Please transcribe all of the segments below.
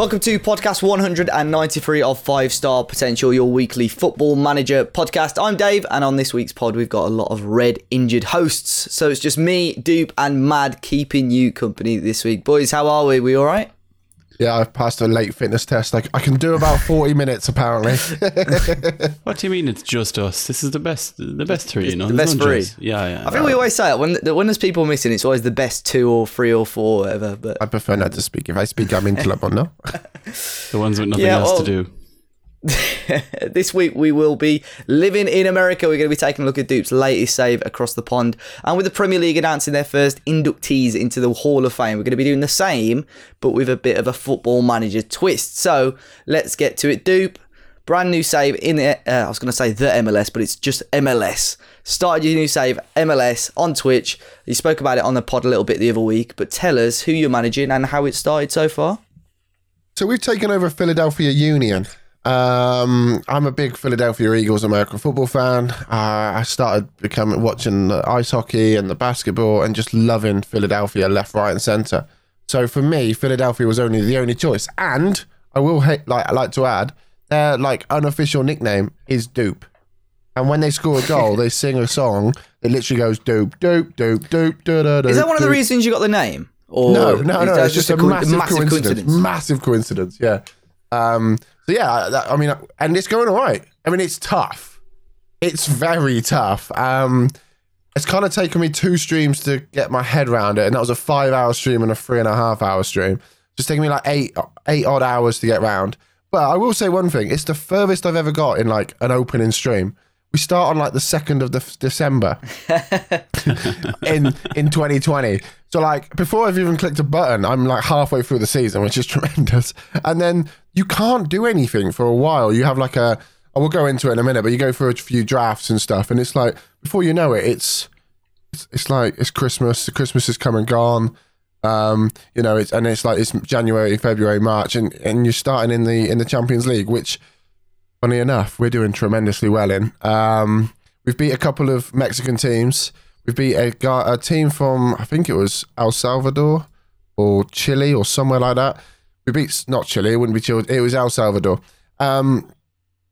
Welcome to podcast 193 of Five Star Potential, your weekly football manager podcast. I'm Dave, and on this week's pod, we've got a lot of red injured hosts. So it's just me, Dupe, and Mad keeping you company this week. Boys, how are we? We all right? Yeah, I've passed a late fitness test. Like I can do about forty minutes apparently. what do you mean it's just us? This is the best, the best three. You know, the best three. Just, yeah, yeah. I think we always say it when when there's people missing, it's always the best two or three or four, or whatever. But I prefer not to speak. If I speak, I'm into it, no. the ones with nothing Yeah, else well- to do. this week we will be living in America. We're going to be taking a look at Dupe's latest save across the pond. And with the Premier League announcing their first inductees into the Hall of Fame, we're going to be doing the same, but with a bit of a football manager twist. So let's get to it. Dupe, brand new save in the, uh, I was going to say the MLS, but it's just MLS. Started your new save, MLS, on Twitch. You spoke about it on the pod a little bit the other week, but tell us who you're managing and how it started so far. So we've taken over Philadelphia Union. Um, I'm a big Philadelphia Eagles American football fan. Uh, I started becoming watching the ice hockey and the basketball and just loving Philadelphia left, right, and centre. So for me, Philadelphia was only the only choice. And I will hate, like I like to add, their like unofficial nickname is Dupe. And when they score a goal, they sing a song. It literally goes Dupe, Dupe, Dupe, Dupe, da da da. Is that one of the reasons you got the name? Or No, no, no. It's just a, co- massive, coincidence. Massive coincidence. Yeah. Um, so yeah, that, I mean, and it's going all right. I mean, it's tough. It's very tough. Um, it's kind of taken me two streams to get my head around it, and that was a five-hour stream and a three and a half hour stream. Just taking me like eight, eight odd hours to get round. But I will say one thing: it's the furthest I've ever got in like an opening stream. We start on like the second of the December in in 2020. So like before I've even clicked a button, I'm like halfway through the season, which is tremendous. And then you can't do anything for a while. You have like a I will go into it in a minute, but you go through a few drafts and stuff, and it's like before you know it, it's it's, it's like it's Christmas. The Christmas is come and gone. Um, you know, it's and it's like it's January, February, March, and and you're starting in the in the Champions League, which funny enough, we're doing tremendously well in. Um, we've beat a couple of Mexican teams. We've beat a, a team from, I think it was El Salvador or Chile or somewhere like that. We beat, not Chile, it wouldn't be Chile, it was El Salvador. Um,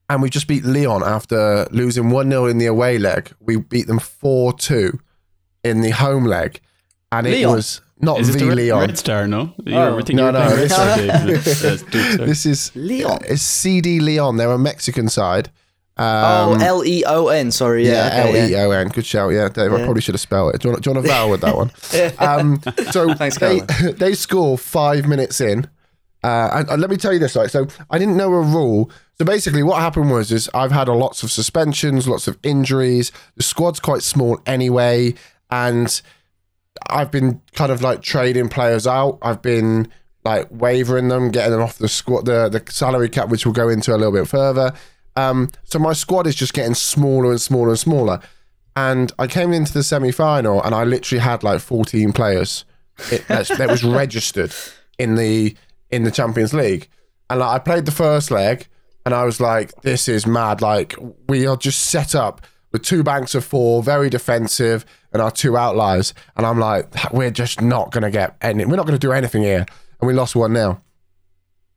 and we just beat Leon after losing 1 0 in the away leg. We beat them 4 2 in the home leg. And it Leon? was not Is the the Leon. red Star? No, you Oh. were thinking No, no, Red this Star, Dave. Yes, Duke, sorry. This is Leon. It's CD Leon. They're a Mexican side. Oh, Um, L E O N. Sorry, yeah. Yeah, okay, L E O N. Good shout. Yeah, Dave. I probably should have spelled it. Do you, want, do you want to vowel with that one? um, so Thanks, they, Caroline. they score five minutes in. Uh, and, and let me tell you this, right? So I didn't know a rule. So basically, what happened was, is I've had a lots of suspensions, lots of injuries. The squad's quite small anyway, and I've been kind of like trading players out. I've been like waivering them, getting them off the squad, the the salary cap, which we'll go into a little bit further. Um, so my squad is just getting smaller and smaller and smaller. And I came into the semi final, and I literally had like 14 players it, that was registered in the in the Champions League. And like, I played the first leg, and I was like, "This is mad! Like we are just set up with two banks of four, very defensive, and our two outliers." And I'm like, "We're just not going to get any. We're not going to do anything here." And we lost one 0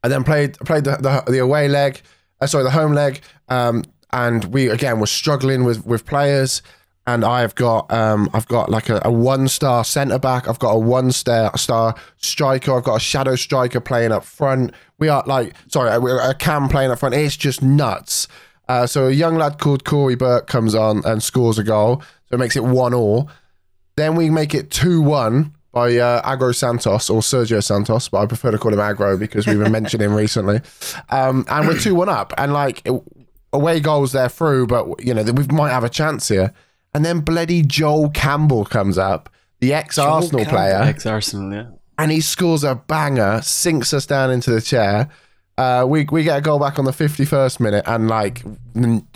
and then played played the, the, the away leg, uh, sorry, the home leg, um, and we again were struggling with with players. And I've got um, I've got like a, a one star centre back. I've got a one star star striker. I've got a shadow striker playing up front. We are like sorry, a, a cam playing up front. It's just nuts. Uh, so a young lad called Corey Burke comes on and scores a goal. So it makes it one all. Then we make it 2 1 by uh, Agro Santos or Sergio Santos, but I prefer to call him Agro because we've been mentioning him recently. Um, and we're 2 1 up. And like it- away goals there through, but you know, we might have a chance here. And then bloody Joel Campbell comes up, the ex Arsenal player Ex Arsenal, yeah. and he scores a banger, sinks us down into the chair. Uh, we we get a goal back on the 51st minute, and like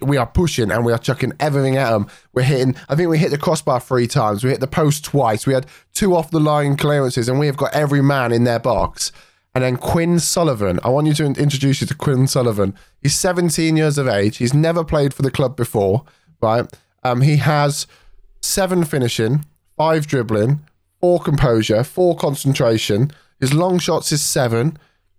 we are pushing and we are chucking everything at them. We're hitting. I think we hit the crossbar three times. We hit the post twice. We had two off the line clearances, and we have got every man in their box. And then Quinn Sullivan. I want you to introduce you to Quinn Sullivan. He's 17 years of age. He's never played for the club before, right? Um, he has seven finishing, five dribbling, four composure, four concentration. His long shots is seven.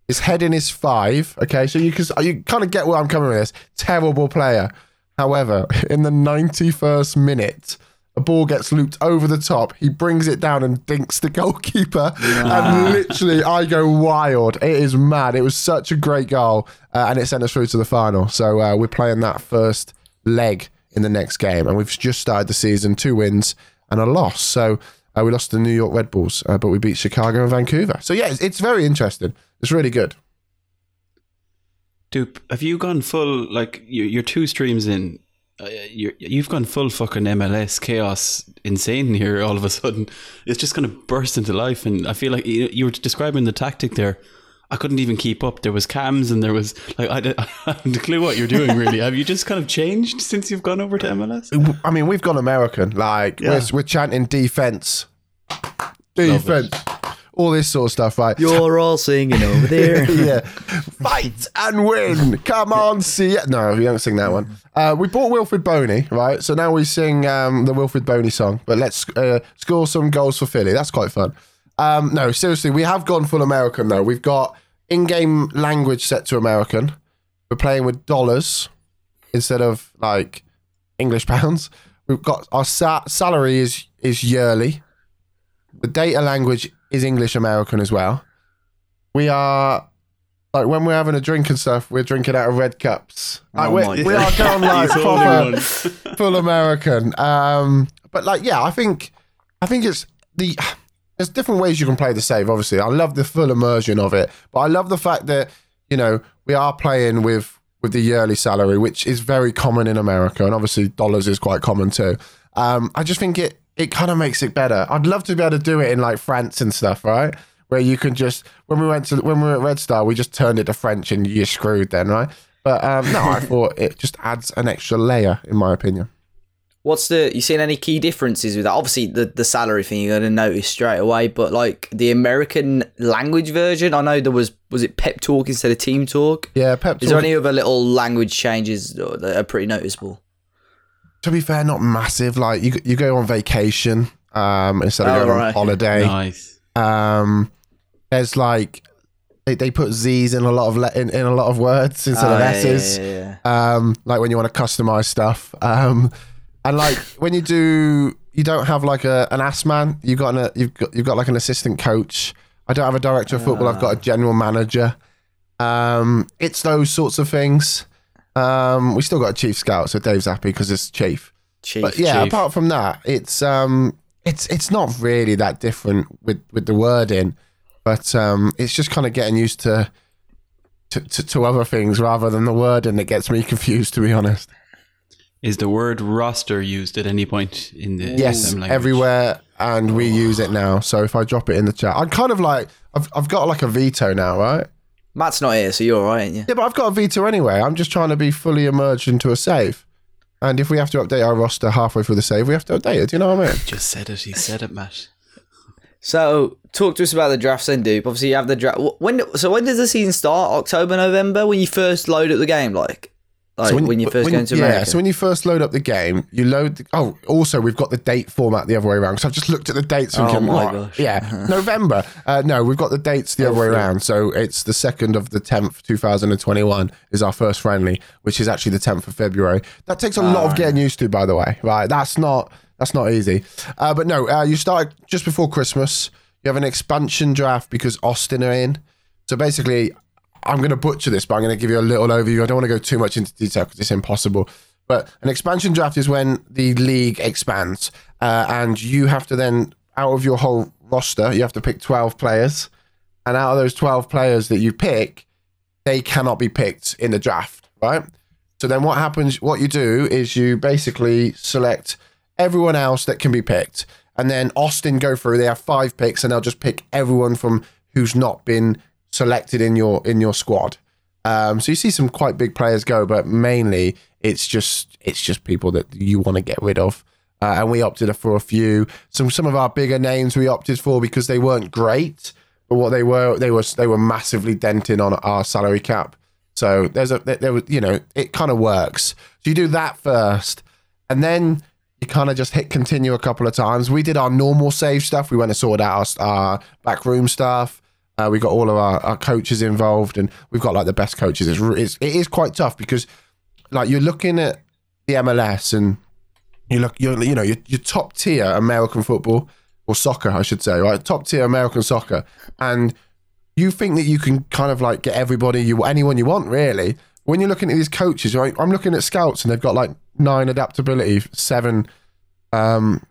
His heading is five. Okay, so you can you kind of get where I'm coming with this. Terrible player. However, in the 91st minute, a ball gets looped over the top. He brings it down and dinks the goalkeeper. And literally, I go wild. It is mad. It was such a great goal. Uh, and it sent us through to the final. So uh, we're playing that first leg in the next game. And we've just started the season two wins and a loss. So uh, we lost to the New York Red Bulls, uh, but we beat Chicago and Vancouver. So yeah, it's, it's very interesting. It's really good. Dupe, have you gone full like you- you're two streams in? Uh, you're, you've gone full fucking MLS chaos insane here. All of a sudden, it's just going to burst into life, and I feel like you, you were describing the tactic there. I couldn't even keep up. There was cams, and there was like I, I hadn't a clue what you're doing. Really, have you just kind of changed since you've gone over to MLS? I mean, we've gone American. Like we're, we're chanting defense, defense, all this sort of stuff, right? You're all singing over there. yeah, fight and win. Come on, see it. No, we don't sing that one. Uh, we bought Wilfried Bony, right? So now we sing um, the Wilfried Bony song. But let's uh, score some goals for Philly. That's quite fun. Um, no, seriously, we have gone full American though. We've got in-game language set to American. We're playing with dollars instead of like English pounds. We've got our sa- salary is is yearly. The data language is English American as well. We are like when we're having a drink and stuff, we're drinking out of red cups. Like, Oh my we are going like proper full American. Um, but like, yeah, I think I think it's the there's different ways you can play the save. Obviously, I love the full immersion of it, but I love the fact that you know we are playing with with the yearly salary, which is very common in America, and obviously dollars is quite common too. Um, I just think it it kind of makes it better. I'd love to be able to do it in like France and stuff, right? Where you can just when we went to when we were at Red Star, we just turned it to French, and you're screwed then, right? But um, no, I thought it just adds an extra layer, in my opinion. What's the you seen any key differences with that? Obviously the, the salary thing you're gonna notice straight away, but like the American language version, I know there was was it pep talk instead of team talk? Yeah, Pep. Talk. Is there any other little language changes that are pretty noticeable? To be fair, not massive. Like you, you go on vacation um, instead of Oh, going on holiday. Nice. Um, there's like they, they put Z's in a lot of le- in, in a lot of words instead Oh, of yeah, S's. yeah, yeah, yeah. Um, like when you want to customize stuff. Um, and like when you do, you don't have like a an ass man. You got an you've got you've got like an assistant coach. I don't have a director of football. I've got a general manager. Um, it's those sorts of things. Um, we still got a chief scout, so Dave's happy because it's chief. Chief. But yeah, Chief. apart from that, it's um, it's it's not really that different with with the wording, but um, it's just kind of getting used to to, to to other things rather than the wording that gets me confused. To be honest, Is the word roster used at any point in the yes, language? everywhere, and we use it now. So if I drop it in the chat, I'm kind of like I've I've got like a veto now, right? Matt's not here, so you're alright, ain't you? Yeah, but I've got a veto anyway. I'm just trying to be fully immersed into a save. And if we have to update our roster halfway through the save, we have to update it. Do you know what I mean? Just said it. He said it, Matt. So talk to us about the drafts then, dude. Obviously you have the draft. When so when does the season start? October, November? When you first load up the game, like, like when, you first when- go into yeah, so when you first load up the game, you load. The, oh, also we've got the date format the other way around. So I've just looked at the dates. Oh thinking, my what? gosh. Yeah, November. Uh, no, we've got the dates the other way Hopefully. around. So it's the second of the tenth, two thousand and twenty-one is our first friendly, which is actually the tenth of February. That takes a lot of getting used to, by the way. Right, that's not that's not easy. Uh, but no, uh, you start just before Christmas. You have an expansion draft because Austin are in. So basically, I'm going to butcher this, but I'm going to give you a little overview. I don't want to go too much into detail because it's impossible. But an expansion draft is when the league expands, uh, and you have to then, out of your whole roster, you have to pick 12 players. And out of those 12 players that you pick, they cannot be picked in the draft, right? So then what happens, what you do is you basically select everyone else that can be picked. And then Austin go through, they have five picks, and they'll just pick everyone from who's not been selected in your in your squad. Um, so you see some quite big players go, but mainly it's just it's just people that you want to get rid of. Uh, and we opted for a few. Some some of our bigger names we opted for because they weren't great, but what they were they were they were massively denting on our salary cap. So there's a there, was you know it kind of works. So you do that first, and then you kind of just hit continue a couple of times. We did our normal save stuff. We went and sorted out our, our backroom stuff. Uh, we got all of our, our coaches involved, and we've got like the best coaches. It's, it's it is quite tough because like you're looking at the MLS and you look you're you know you're top tier American football or soccer, I should say, right? Top tier American soccer, and you think that you can kind of like get everybody you anyone you want really. When you're looking at these coaches, right? I'm looking at scouts and they've got like nine adaptability, seven, um,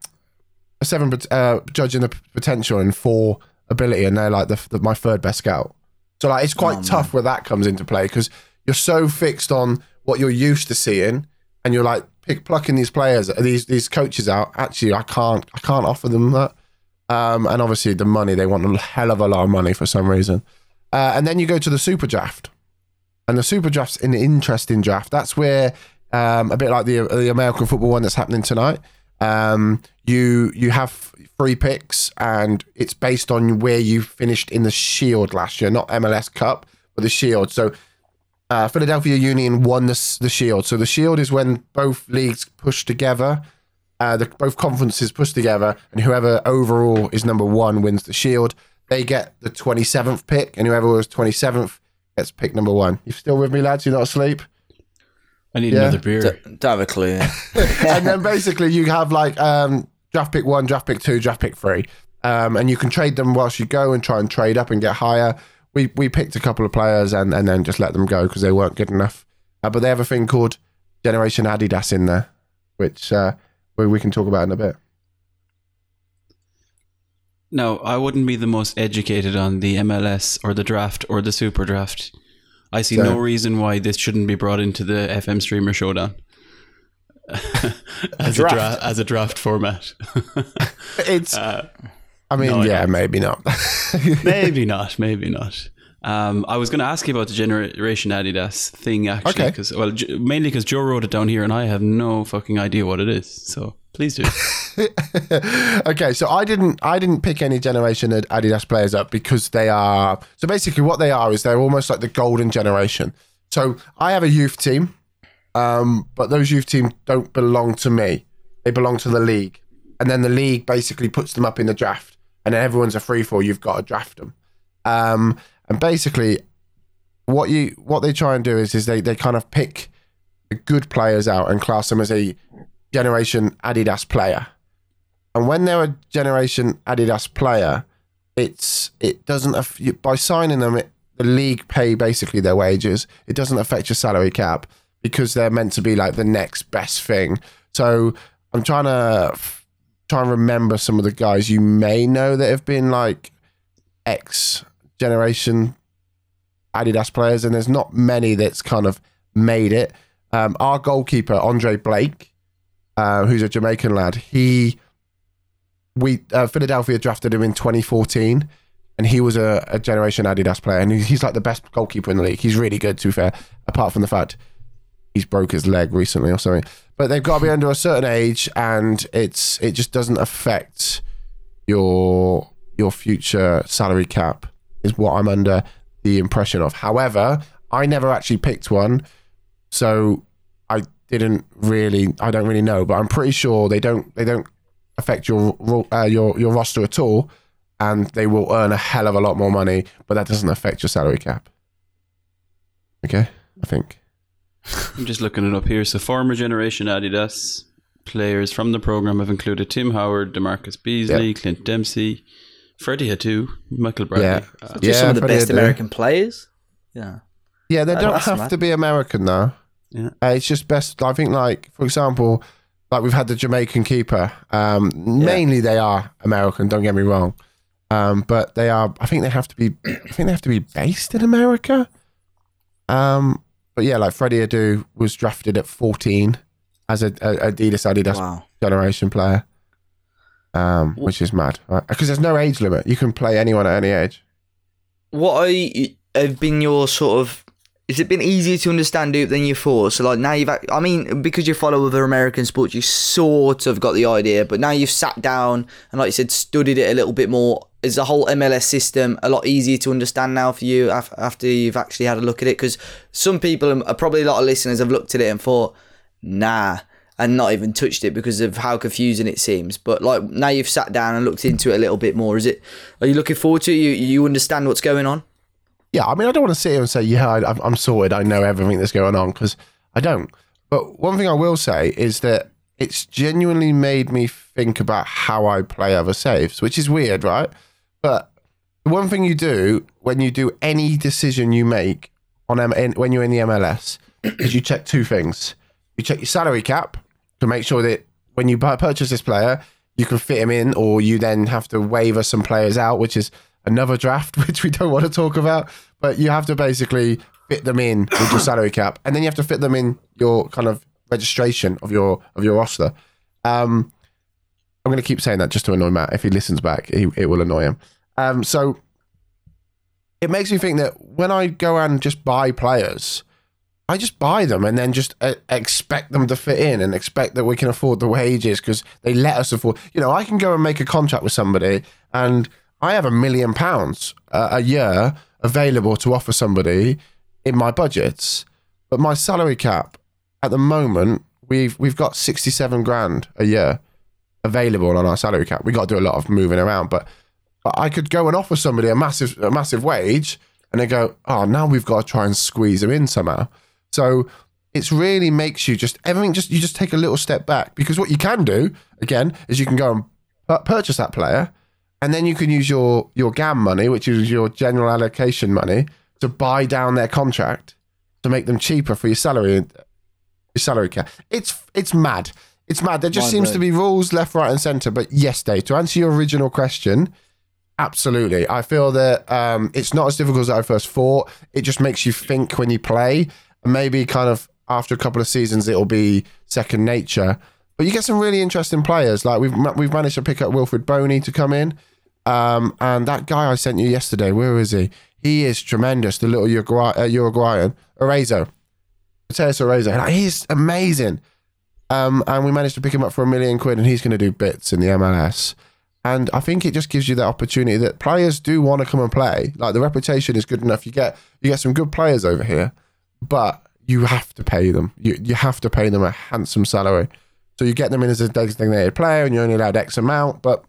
seven uh, judging the potential and four ability, and they're like the, the my third best scout. So like it's quite Oh, tough where that comes into play because you're so fixed on what you're used to seeing, and you're like pick plucking these players, these these coaches out. Actually, I can't I can't offer them that. Um, and obviously the money they want a hell of a lot of money for some reason. Uh, and then you go to the super draft, and the super draft's an interesting draft. That's where um, a bit like the the American football one that's happening tonight. Um, you you have free picks, and it's based on where you finished in the Shield last year, not MLS Cup, but the Shield. So uh, Philadelphia Union won the, the Shield. So the Shield is when both leagues push together, uh, the, both conferences push together, and whoever overall is number one wins the Shield. They get the 27th pick, and whoever was 27th gets pick number one. You still with me, lads? You're not asleep? I need Yeah. another beer. Don't don't have a clue. and then basically you have like um, draft pick one, draft pick two, draft pick three, um, and you can trade them whilst you go and try and trade up and get higher. We we picked a couple of players and, and then just let them go because they weren't good enough. Uh, but they have a thing called Generation Adidas in there, which uh, we, we can talk about in a bit. No, I wouldn't be the most educated on the MLS or the draft or the super draft. I see So- no reason why this shouldn't be brought into the FM streamer showdown. As a draft? draft as a draft format. It's, Uh, I mean, no, yeah, don't. maybe not. maybe not, maybe not. Um, I was going to ask you about the Generation Adidas thing actually, Okay. because well, j- mainly because Joe wrote it down here, and I have no fucking idea what it is. So please do. okay, so I didn't I didn't pick any generation Adidas players up because they are so basically what they are is they're almost like the golden generation. So I have a youth team, um, but those youth teams don't belong to me. They belong to the league, and then the league basically puts them up in the draft, and then everyone's a free for. You've got to draft them, um, and basically what you what they try and do is is they they kind of pick the good players out and class them as a generation Adidas player. And when they're a generation Adidas player, it's it doesn't by signing them. It, the league pay basically their wages. It doesn't affect your salary cap because they're meant to be like the next best thing. So I'm trying to try and remember some of the guys you may know that have been like X generation Adidas players, and there's not many that's kind of made it. Um, our goalkeeper Andre Blake, uh, who's a Jamaican lad, he we uh, Philadelphia drafted him in 2014, and he was a, a generation Adidas player, and he- he's like the best goalkeeper in the league. He's really good, to be fair. Apart from the fact he's broke his leg recently or something, but they've got to be under a certain age, and it's it just doesn't affect your your future salary cap. Is what I'm under the impression of. However, I never actually picked one, so I didn't really. I don't really know, but I'm pretty sure they don't. They don't affect your uh, your your roster at all, and they will earn a hell of a lot more money. But that doesn't affect your salary cap. Okay, I think. I'm just looking it up here. So, former generation Adidas players from the program have included Tim Howard, DaMarcus Beasley, Clint Dempsey, Freddie Adu, Michael Bradley. Yeah. Uh, Just some of the Freddie best Adu. American players. Yeah. Yeah, they don't have mad. to be American though. Yeah. Uh, it's just best. I think, like for example, like we've had the Jamaican keeper. Um, Mainly they are American. Don't get me wrong, um, but they are. I think they have to be. I think they have to be based in America. Um, but yeah, like Freddie Adu was drafted at 14 as a, a Adidas Adidas Wow. generation player, um, which is mad. Because there's no age limit. You can play anyone at any age. What are, have been your sort of? Has it been easier to understand Dupe than you thought? So like now you've, I mean, because you follow other American sports, you sort of got the idea, but now you've sat down and, like you said, studied it a little bit more. Is the whole MLS system a lot easier to understand now for you after you've actually had a look at it? Because some people, probably a lot of listeners, have looked at it and thought, nah, and not even touched it because of how confusing it seems. But like now you've sat down and looked into it a little bit more. Is it? Are you looking forward to it? You you understand what's going on? Yeah, I mean, I don't want to sit here and say, yeah, I, I'm- I'm sorted. I know everything that's going on because I don't. But one thing I will say is that it's genuinely made me think about how I play other saves, which is weird, right? But the one thing you do when you do any decision you make on M- in, when you're in the MLS is you check two things. You check your salary cap to make sure that when you purchase this player, you can fit him in, or you then have to waiver some players out, which is another draft, which we don't want to talk about. But you have to basically fit them in with your salary cap, and then you have to fit them in your kind of registration of your of your roster. Um, I'm going to keep saying that just to annoy Matt. If he listens back, he, it will annoy him. Um, so it makes me think that when I go and just buy players, I just buy them and then just uh, expect them to fit in and expect that we can afford the wages because they let us afford. You know, I can go and make a contract with somebody and I have a million pounds uh, a year available to offer somebody in my budgets, but my salary cap at the moment we've we've got sixty seven grand a year available on our salary cap. We got to do a lot of moving around, but I could go and offer somebody a massive a massive wage, and they go, oh, now we've got to try and squeeze them in somehow. So it's really makes you just everything just you just take a little step back because what you can do again is you can go and purchase that player, and then you can use your your GAM money, which is your general allocation money, to buy down their contract to make them cheaper for your salary your salary cap. It's it's mad. It's mad. There just Mind seems to be rules left, right, and centre. But yes, Dave, to answer your original question, absolutely. I feel that um, it's not as difficult as I first thought. It just makes you think when you play. Maybe kind of after a couple of seasons, it'll be second nature. But you get some really interesting players. Like we've we've managed to pick up Wilfried Bony to come in, um, and that guy I sent you yesterday. Where is he? He is tremendous. The little Uruguay, uh, Uruguayan, Arezo. Mateus Arezo. Like, he's amazing. Um, and we managed to pick him up for a million quid, and he's going to do bits in the MLS. And I think it just gives you that opportunity that players do want to come and play. Like the reputation is good enough. You get you get some good players over here, but you have to pay them. You you have to pay them a handsome salary. So you get them in as a designated player, and you're only allowed X amount. But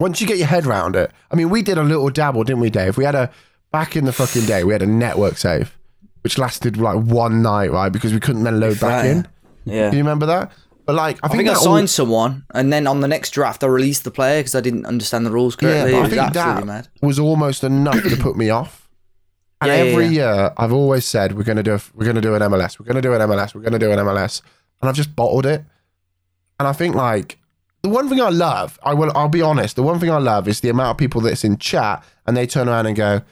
once you get your head around it, I mean, we did a little dabble, didn't we, Dave? We had a back in the fucking day. We had a network save, which lasted like one night, right? Because we couldn't then load back in. Yeah. Do you remember that? But like, I I think, think I that all- signed someone, and then on the next draft, I released the player because I didn't understand the rules Yeah, correctly. it I was think that mad. was almost enough to put me off. And Yeah, yeah, every yeah. year, I've always said we're going to do a, we're going to do an MLS, we're going to do an MLS, we're going to do an MLS, and I've just bottled it. And I think like the one thing I love, I will, I'll be honest, the one thing I love is the amount of people that's in chat and they turn around and go, "Do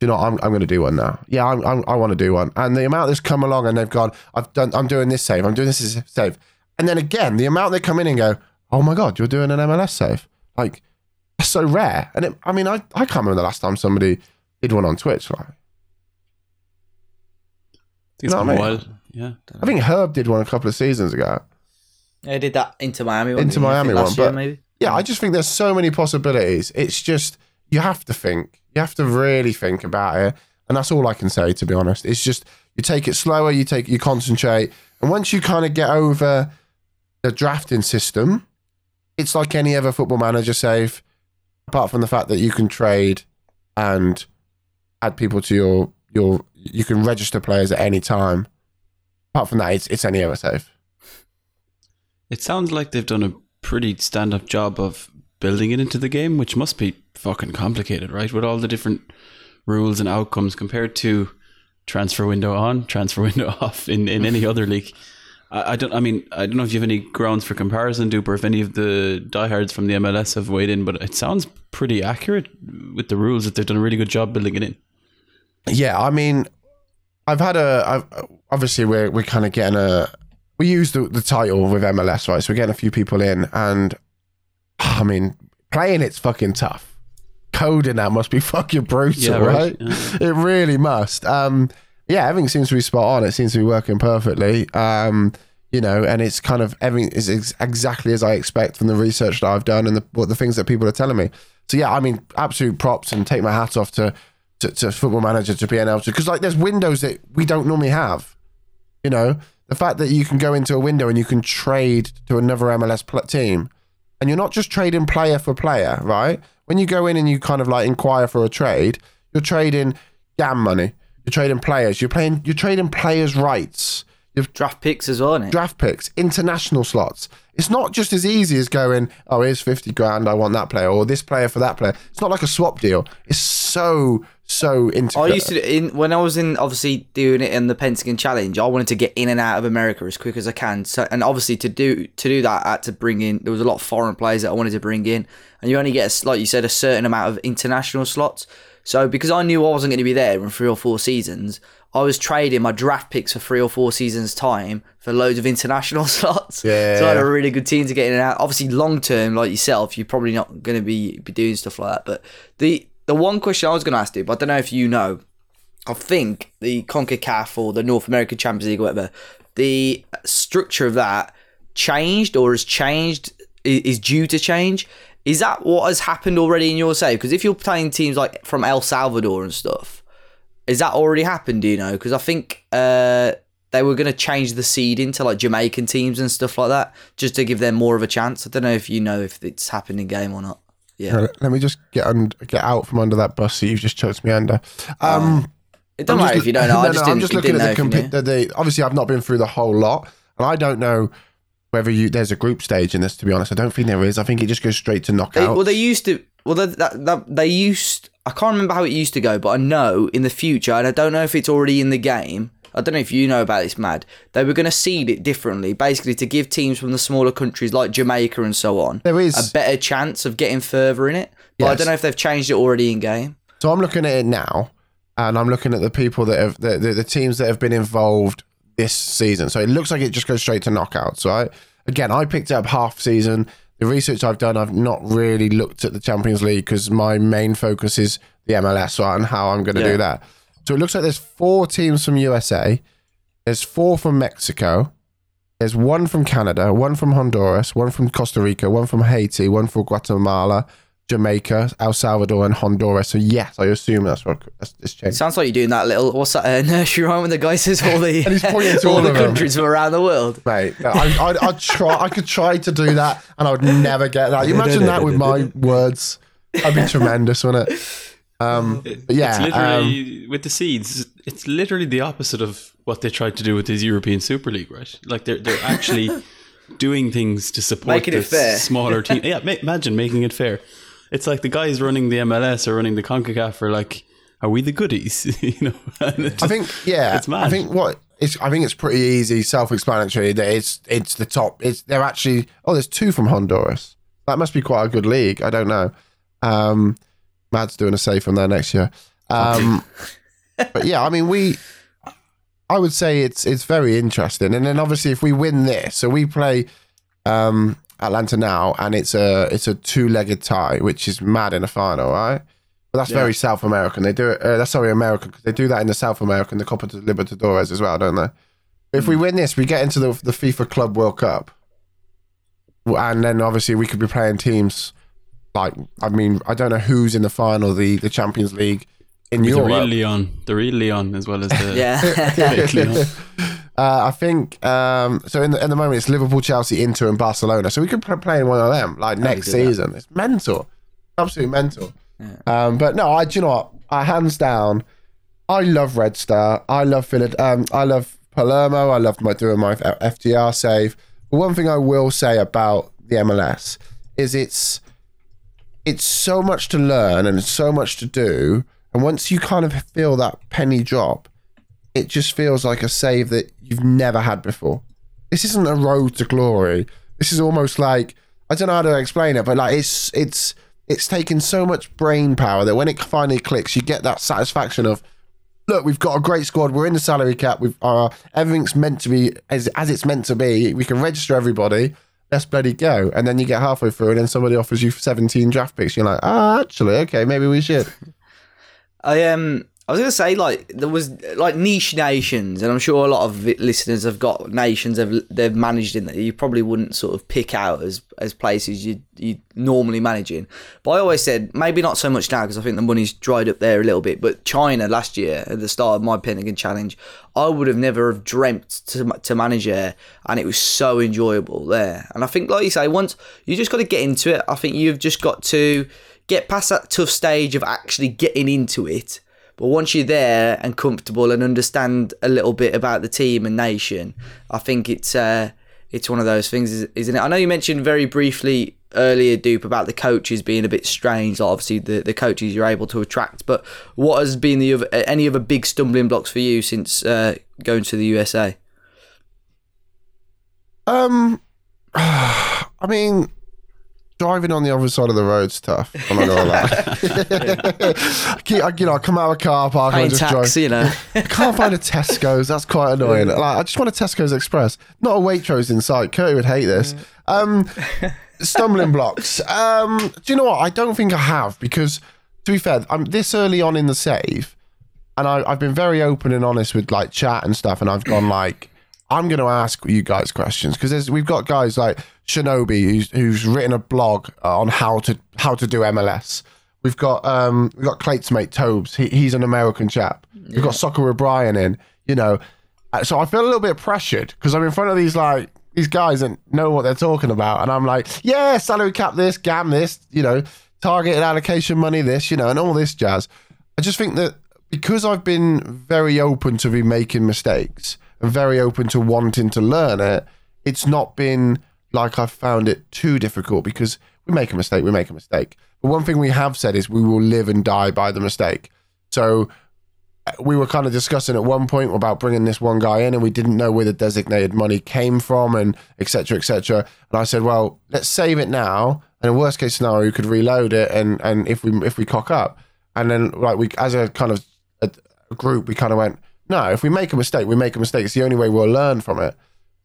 you know, what? I'm I'm going to do one now. Yeah, I'm, I'm I want to do one." And the amount that's come along and they've gone, "I've done, I'm doing this save, I'm doing this is save," and then again, the amount that come in and go, "Oh my god, you're doing an MLS save!" Like that's so rare. And it, I mean, I, I can't remember the last time somebody did one on Twitch. Like, It's know been a I mean? while. Yeah. I think Herb did one a couple of seasons ago. I did that Inter Miami. one, Into didn't you? I Miami one, but- maybe. Yeah, I just think there's so many possibilities. It's just you have to think. You have to really think about it. And that's all I can say, to be honest. It's just you take it slower, you take you concentrate, and once you kind of get over the drafting system, it's like any other football manager save, apart from the fact that you can trade and add people to your your you can register players at any time. Apart from that, it's it's any other save. It sounds like they've done a pretty stand up job of building it into the game, which must be fucking complicated, right? With all the different rules and outcomes compared to transfer window on, transfer window off in, in any other league. I, don't I mean, I don't know if you have any grounds for comparison, Duper, if any of the diehards from the MLS have weighed in, but it sounds pretty accurate with the rules that they've done a really good job building it in. Yeah, I mean, I've had a. I've, obviously, we're we're kind of getting a. We use the, the title with MLS, right? So we're getting a few people in, and I mean, playing it's fucking tough. Coding that must be fucking brutal, Yeah, right? right. Yeah. It really must. Um, yeah, everything seems to be spot on. It seems to be working perfectly. Um, you know, and it's kind of everything is ex- exactly as I expect from the research that I've done and the, what the things that people are telling me. So yeah, I mean, absolute props and take my hat off to to, to football manager to being able to because like there's windows that we don't normally have. You know, the fact that you can go into a window and you can trade to another MLS pl- team, and you're not just trading player for player, right? When you go in and you kind of like inquire for a trade, you're trading gam money, you're trading players, you're playing, you're trading players' rights, Draft picks as well, it? draft picks, international slots. It's not just as easy as going, oh, here's 50 grand, I want that player, or this player for that player. It's not like a swap deal. It's so, so I used to in when I was in obviously doing it in the Pentagon Challenge. I wanted to get in and out of America as quick as I can. So and obviously to do to do that, I had to bring in. There was a lot of foreign players that I wanted to bring in, and you only get a, like you said a certain amount of international slots. So because I knew I wasn't going to be there in three or four seasons, I was trading my draft picks for three or four seasons time for loads of international slots. Yeah. So I had a really good team to get in and out. Obviously, long term, like yourself, you're probably not going to be be doing stuff like that. But the the one question I was going to ask you, but I don't know if you know, I think the CONCACAF or the North American Champions League, or whatever, the structure of that changed or has changed, is due to change. Is that what has happened already in your save? Because if you're playing teams like from El Salvador and stuff, is that already happened? Do you know? Because I think uh, they were going to change the seed into like Jamaican teams and stuff like that, just to give them more of a chance. I don't know if you know if it's happened in game or not. Yeah, Let me just get un- get out from under that bus that you've just choked me under. Um, it don't matter just- if you don't know. I no, just no, I'm just looking at the, the, the. Obviously, I've not been through the whole lot, and I don't know whether you there's a group stage in this. To be honest, I don't think there is. I think it just goes straight to They, knockout. well, they used to. Well, that, that, that, they used. I can't remember how it used to go, but I know in the future, and I don't know if it's already in the game. I don't know if you know about this, Mad. They were going to seed it differently, basically to give teams from the smaller countries like Jamaica and so on There is. a better chance of getting further in it. But I don't know if they've changed it already in game. So I'm looking at it now, and I'm looking at the people that have the, the, the teams that have been involved this season. So it looks like it just goes straight to knockouts, right? Again, I picked up half season. The research I've done, I've not really looked at the Champions League because my main focus is the MLS and how I'm going to Yeah. do that. So it looks like there's four teams from USA, there's four from Mexico, there's one from Canada, one from Honduras, one from Costa Rica, one from Haiti, one from Guatemala, Jamaica, El Salvador, and Honduras. So yes, I assume that's what that's, it's It changed. sounds like you're doing that little what's that uh, nursery rhyme when the guy says all the And he's pointing to all all the of them. countries from around the world. Mate, I, I'd, I'd try. I could try to do that, and I would never get that. You imagine that with my words? That'd be tremendous, wouldn't it? Um, but yeah, it's um, with the seeds. It's literally the opposite of what they tried to do with this European Super League, right? Like they're they're actually doing things to support Making it fair. smaller team. Yeah, ma- imagine making it fair. It's like the guys running the MLS or running the Concacaf are like, are we the goodies? you know, it I think yeah. It's mad. I think what it's. I think it's pretty easy, self-explanatory. That it's it's the top. It's they're actually. Oh, there's two from Honduras. That must be quite a good league. I don't know. Um, Mad's doing a save from there next year. Um, but yeah, I mean we. I would say it's it's very interesting, and then obviously if we win this, so we play um, Atlanta now, and it's a it's a two legged tie, which is mad in a final, right? But that's very South American. They do it. Uh, that's sorry, American because they do that in the South American, the Copa de Libertadores as well, don't they? If Hmm. we win this, we get into the the FIFA Club World Cup, and then obviously we could be playing teams like I mean I don't know who's in the final, the the Champions League in the Europe. real Leon, the real Leon, as well as the Yeah. Uh, I think um, so. In the, in the moment, it's Liverpool, Chelsea, Inter, and Barcelona. So we could play in one of them like next do that. season. It's mental, absolutely mental. Um, but no, I do you know what? I hands down, I love Red Star. I love Philip. Um, I love Palermo. I love my doing my FDR save. But one thing I will say about the MLS is it's it's so much to learn and it's so much to do. And once you kind of feel that penny drop, it just feels like a save that you've never had before. This isn't a road to glory. This is almost like I don't know how to explain it, but like it's it's it's taken so much brain power that when it finally clicks, you get that satisfaction of look, we've got a great squad. We're in the salary cap. We've uh, everything's meant to be as as it's meant to be. We can register everybody. Let's bloody go. And then you get halfway through, and then somebody offers you 17 draft picks. You're like, ah, actually, okay, maybe we should. I um I was gonna say like there was like niche nations, and I'm sure a lot of listeners have got nations they've they've managed in that you probably wouldn't sort of pick out as as places you you normally manage in. But I always said maybe not so much now because I think the money's dried up there a little bit. But China last year at the start of my Pentagon challenge, I would have never have dreamt to to manage there, and it was so enjoyable there. And I think like you say, once you just got to get into it. I think you've just got to get past that tough stage of actually getting into it but once you're there and comfortable and understand a little bit about the team and nation, I think it's uh, it's one of those things, isn't it? I know you mentioned very briefly earlier, Dupe, about the coaches being a bit strange. Obviously, the, the coaches you're able to attract. But what has been the other, any other big stumbling blocks for you since uh, going to the USA? Um, I mean, driving on the other side of the road's tough. I'm not gonna lie. Keep- I- you know, I come out of a car park and I just tax, drive. you know. I can't find a Tesco's. That's quite annoying. Like, I just want a Tesco's Express, not a Waitrose in sight. Curtie would hate this. Um, stumbling blocks. Um, do you know what? I don't think I have because, to be fair, I'm this early on in the save, and I, I've been very open and honest with like chat and stuff, and I've gone like, I'm going to ask you guys questions because we've got guys like Shinobi who's who's written a blog on how to how to do MLS. We've got um we've got Clate's mate Tobes. He, he's an American chap. We've got Soccer O'Brien in. You know, Uh, so I feel a little bit pressured because I'm in front of these like these guys that know what they're talking about, and I'm like, yeah, salary cap this, gam this, you know, targeted allocation money this, you know, and all this jazz. I just think that because I've been very open to be making mistakes very open to wanting to learn it, it's not been like I've found it too difficult because we make a mistake, we make a mistake. But one thing we have said is we will live and die by the mistake. So uh, we were kind of discussing at one point about bringing this one guy in and we didn't know where the designated money came from and etc etc and i said well let's save it now and in worst case scenario you could reload it and and if we if we cock up and then like we as a kind of a, a group we kind of went no if we make a mistake we make a mistake it's the only way we'll learn from it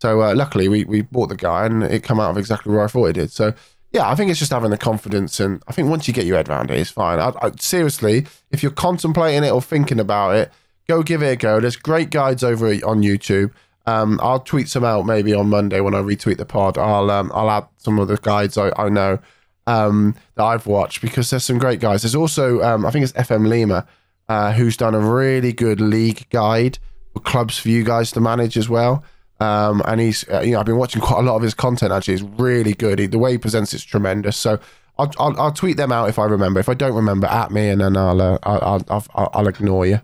so uh, luckily we we bought the guy and it come out of exactly where i thought it did so yeah, I think it's just having the confidence, and I think once you get your head around it, it's fine. I, I, seriously, if you're contemplating it or thinking about it, go give it a go. There's great guides over on YouTube. Um, I'll tweet some out maybe on Monday when I retweet the pod. I'll um, I'll add some of the guides I, I know um, that I've watched because there's some great guys. There's also um, I think it's FM Lima uh, who's done a really good league guide for clubs for you guys to manage as well. Um, and he's, uh, you know, I've been watching quite a lot of his content. Actually, it's really good. He, the way he presents it's tremendous. So I'll, I'll, I'll tweet them out if I remember. If I don't remember, at me, and then I'll, uh, I'll, I'll, I'll, I'll ignore you.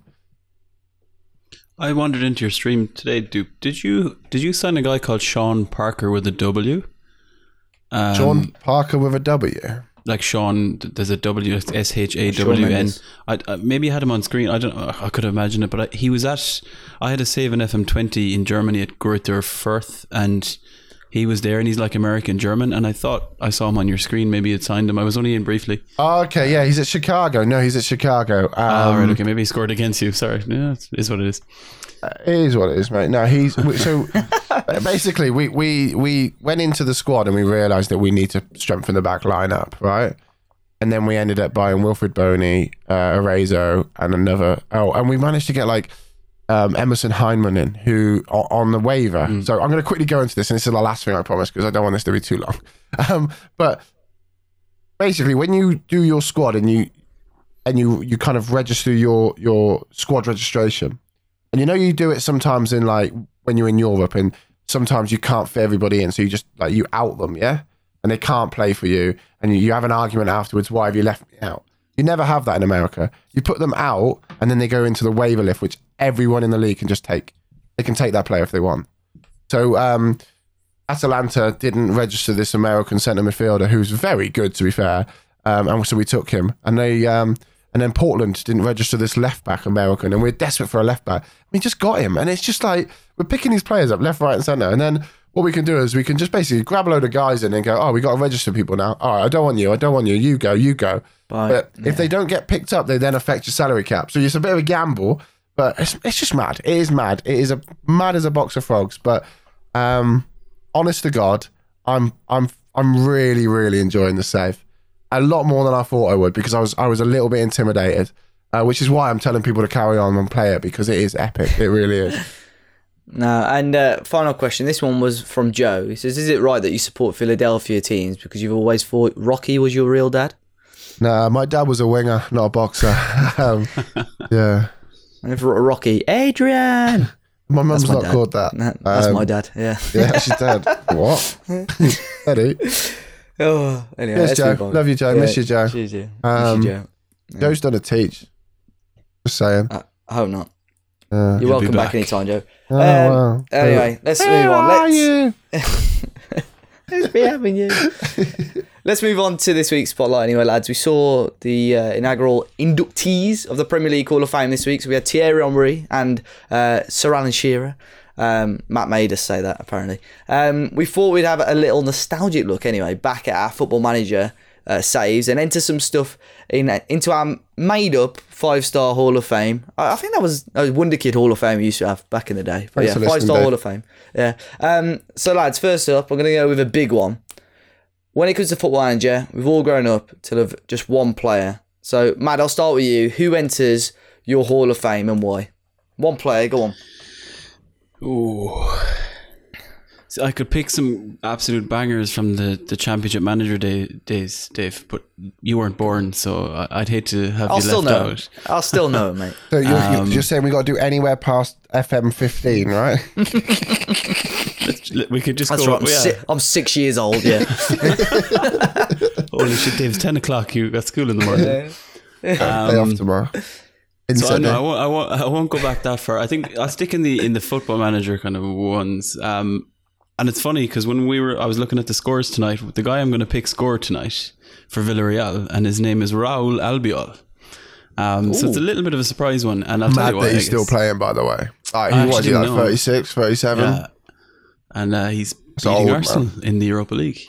I wandered into your stream today, Dupe. Did you did you sign a guy called Sean Parker with a W? Um, Sean Parker with a W. like Sean, there's a W, S H A W N. Mendes. I I- maybe I had him on screen. I don't. know. I could imagine it, but I, he was at. I had a save an FM20 in Germany at Greuther Fürth, and he was there, and he's like American German. And I thought I saw him on your screen. Maybe you'd signed him. I was only in briefly. Oh, okay, yeah, he's at Chicago. No, he's at Chicago. Um, All right, okay, maybe he scored against you. Sorry, yeah, it is what it is. It is what it is, mate. No, he's so basically we we we went into the squad and we realised that we need to strengthen the back lineup, right? And then we ended up buying Wilfried Bony, uh, Arezo, and another. Oh, and we managed to get like um, Emerson Hyndman in, who on the waiver. So I'm going to quickly go into this, and this is the last thing I promise because I don't want this to be too long. Um, but basically, when you do your squad and you and you you kind of register your your squad registration, and you know you do it sometimes in like when you're in Europe, and sometimes you can't fit everybody in, so you just like you out them, yeah, and they can't play for you, and you, you have an argument afterwards. Why have you left me out? You never have that in America. You put them out, and then they go into the waiver list, which everyone in the league can just take. They can take that player if they want. So um, Atlanta didn't register this American centre midfielder, who's very good to be fair, um, and so we took him. And they um, and then Portland didn't register this left back American, and we're desperate for a left back. We just got him, and it's just like we're picking these players up left, right, and centre, and then. What we can do is we can just basically grab a load of guys in and go, oh, we got to register people now. All right, I don't want you. I don't want you. You go. You go. Right, But if they don't get picked up, they then affect your salary cap. So it's a bit of a gamble, but it's, it's just mad. It is mad. It is a mad as a box of frogs. But um, honest to God, I'm I'm I'm really really enjoying the save. A lot more than I thought I would because I was I was a little bit intimidated. uh, which is why I'm telling people to carry on and play it because it is epic. It really is. No, and uh, final question. This one was from Joe. He says, "Is it right that you support Philadelphia teams because you've always thought Rocky was your real dad?" No, my dad was a winger, not a boxer. um, yeah, And if Rocky, Adrian, my mum's not dad. called that. That- that's Um, my dad. Yeah. Yeah, she's dead. what? Eddie. Oh, anyway, let's Joe. Love you, Joe. Miss you, Joe. Cheers, Joe. Um, Miss you, Joe. Joe's done a teach. Just saying. I, I hope not. Uh, You're welcome back. back. anytime, Joe. oh, Um, wow. Anyway, let's Where move on. Let's, you? Let's be having you. Let's move on to this week's spotlight. Anyway, lads, we saw the uh, inaugural inductees of the Premier League Hall of Fame this week. So we had Thierry Henry and uh, Sir Alan Shearer. Um, Matt made us say that apparently. Um, we thought we'd have a little nostalgic look anyway back at our Football Manager uh, saves and enter some stuff in into our made up five star Hall of Fame. I, I think that was a Wonder Kid Hall of Fame we used to have back in the day. But yeah, five star Hall of Fame. Yeah. Um, so lads, first up, I'm going to go with a big one when it comes to football manager, we've all grown up to love just one player. So, Matt, I'll start with you. Who enters your Hall of Fame and why? One player, go on. Ooh. So I could pick some absolute bangers from the, the championship manager day, days, Dave, but you weren't born, so I- I'd hate to have I'll you still left know. out. I'll still know mate. So you're, Um, you're saying we got to do anywhere past FM 15, right? We could just That's go. right. I'm, yeah. si- I'm six years old, yeah. Holy shit, Dave! It's ten o'clock. You got school in the morning. Day off Um, tomorrow. So I, Sydney. no, I, won't, I, won't, I won't go back that far. I think I'll stick in the in the football manager kind of ones. Um, and it's funny because when we were, I was looking at the scores tonight. The guy I'm going to pick score tonight for Villarreal, and his name is Raul Albiol. Um, so it's a little bit of a surprise one, and I'll tell Mad you why. that he's still playing, by the way. Like, I he was he like know. 36, 37. Yeah. And uh, he's It's beating old, Arsenal in the Europa League.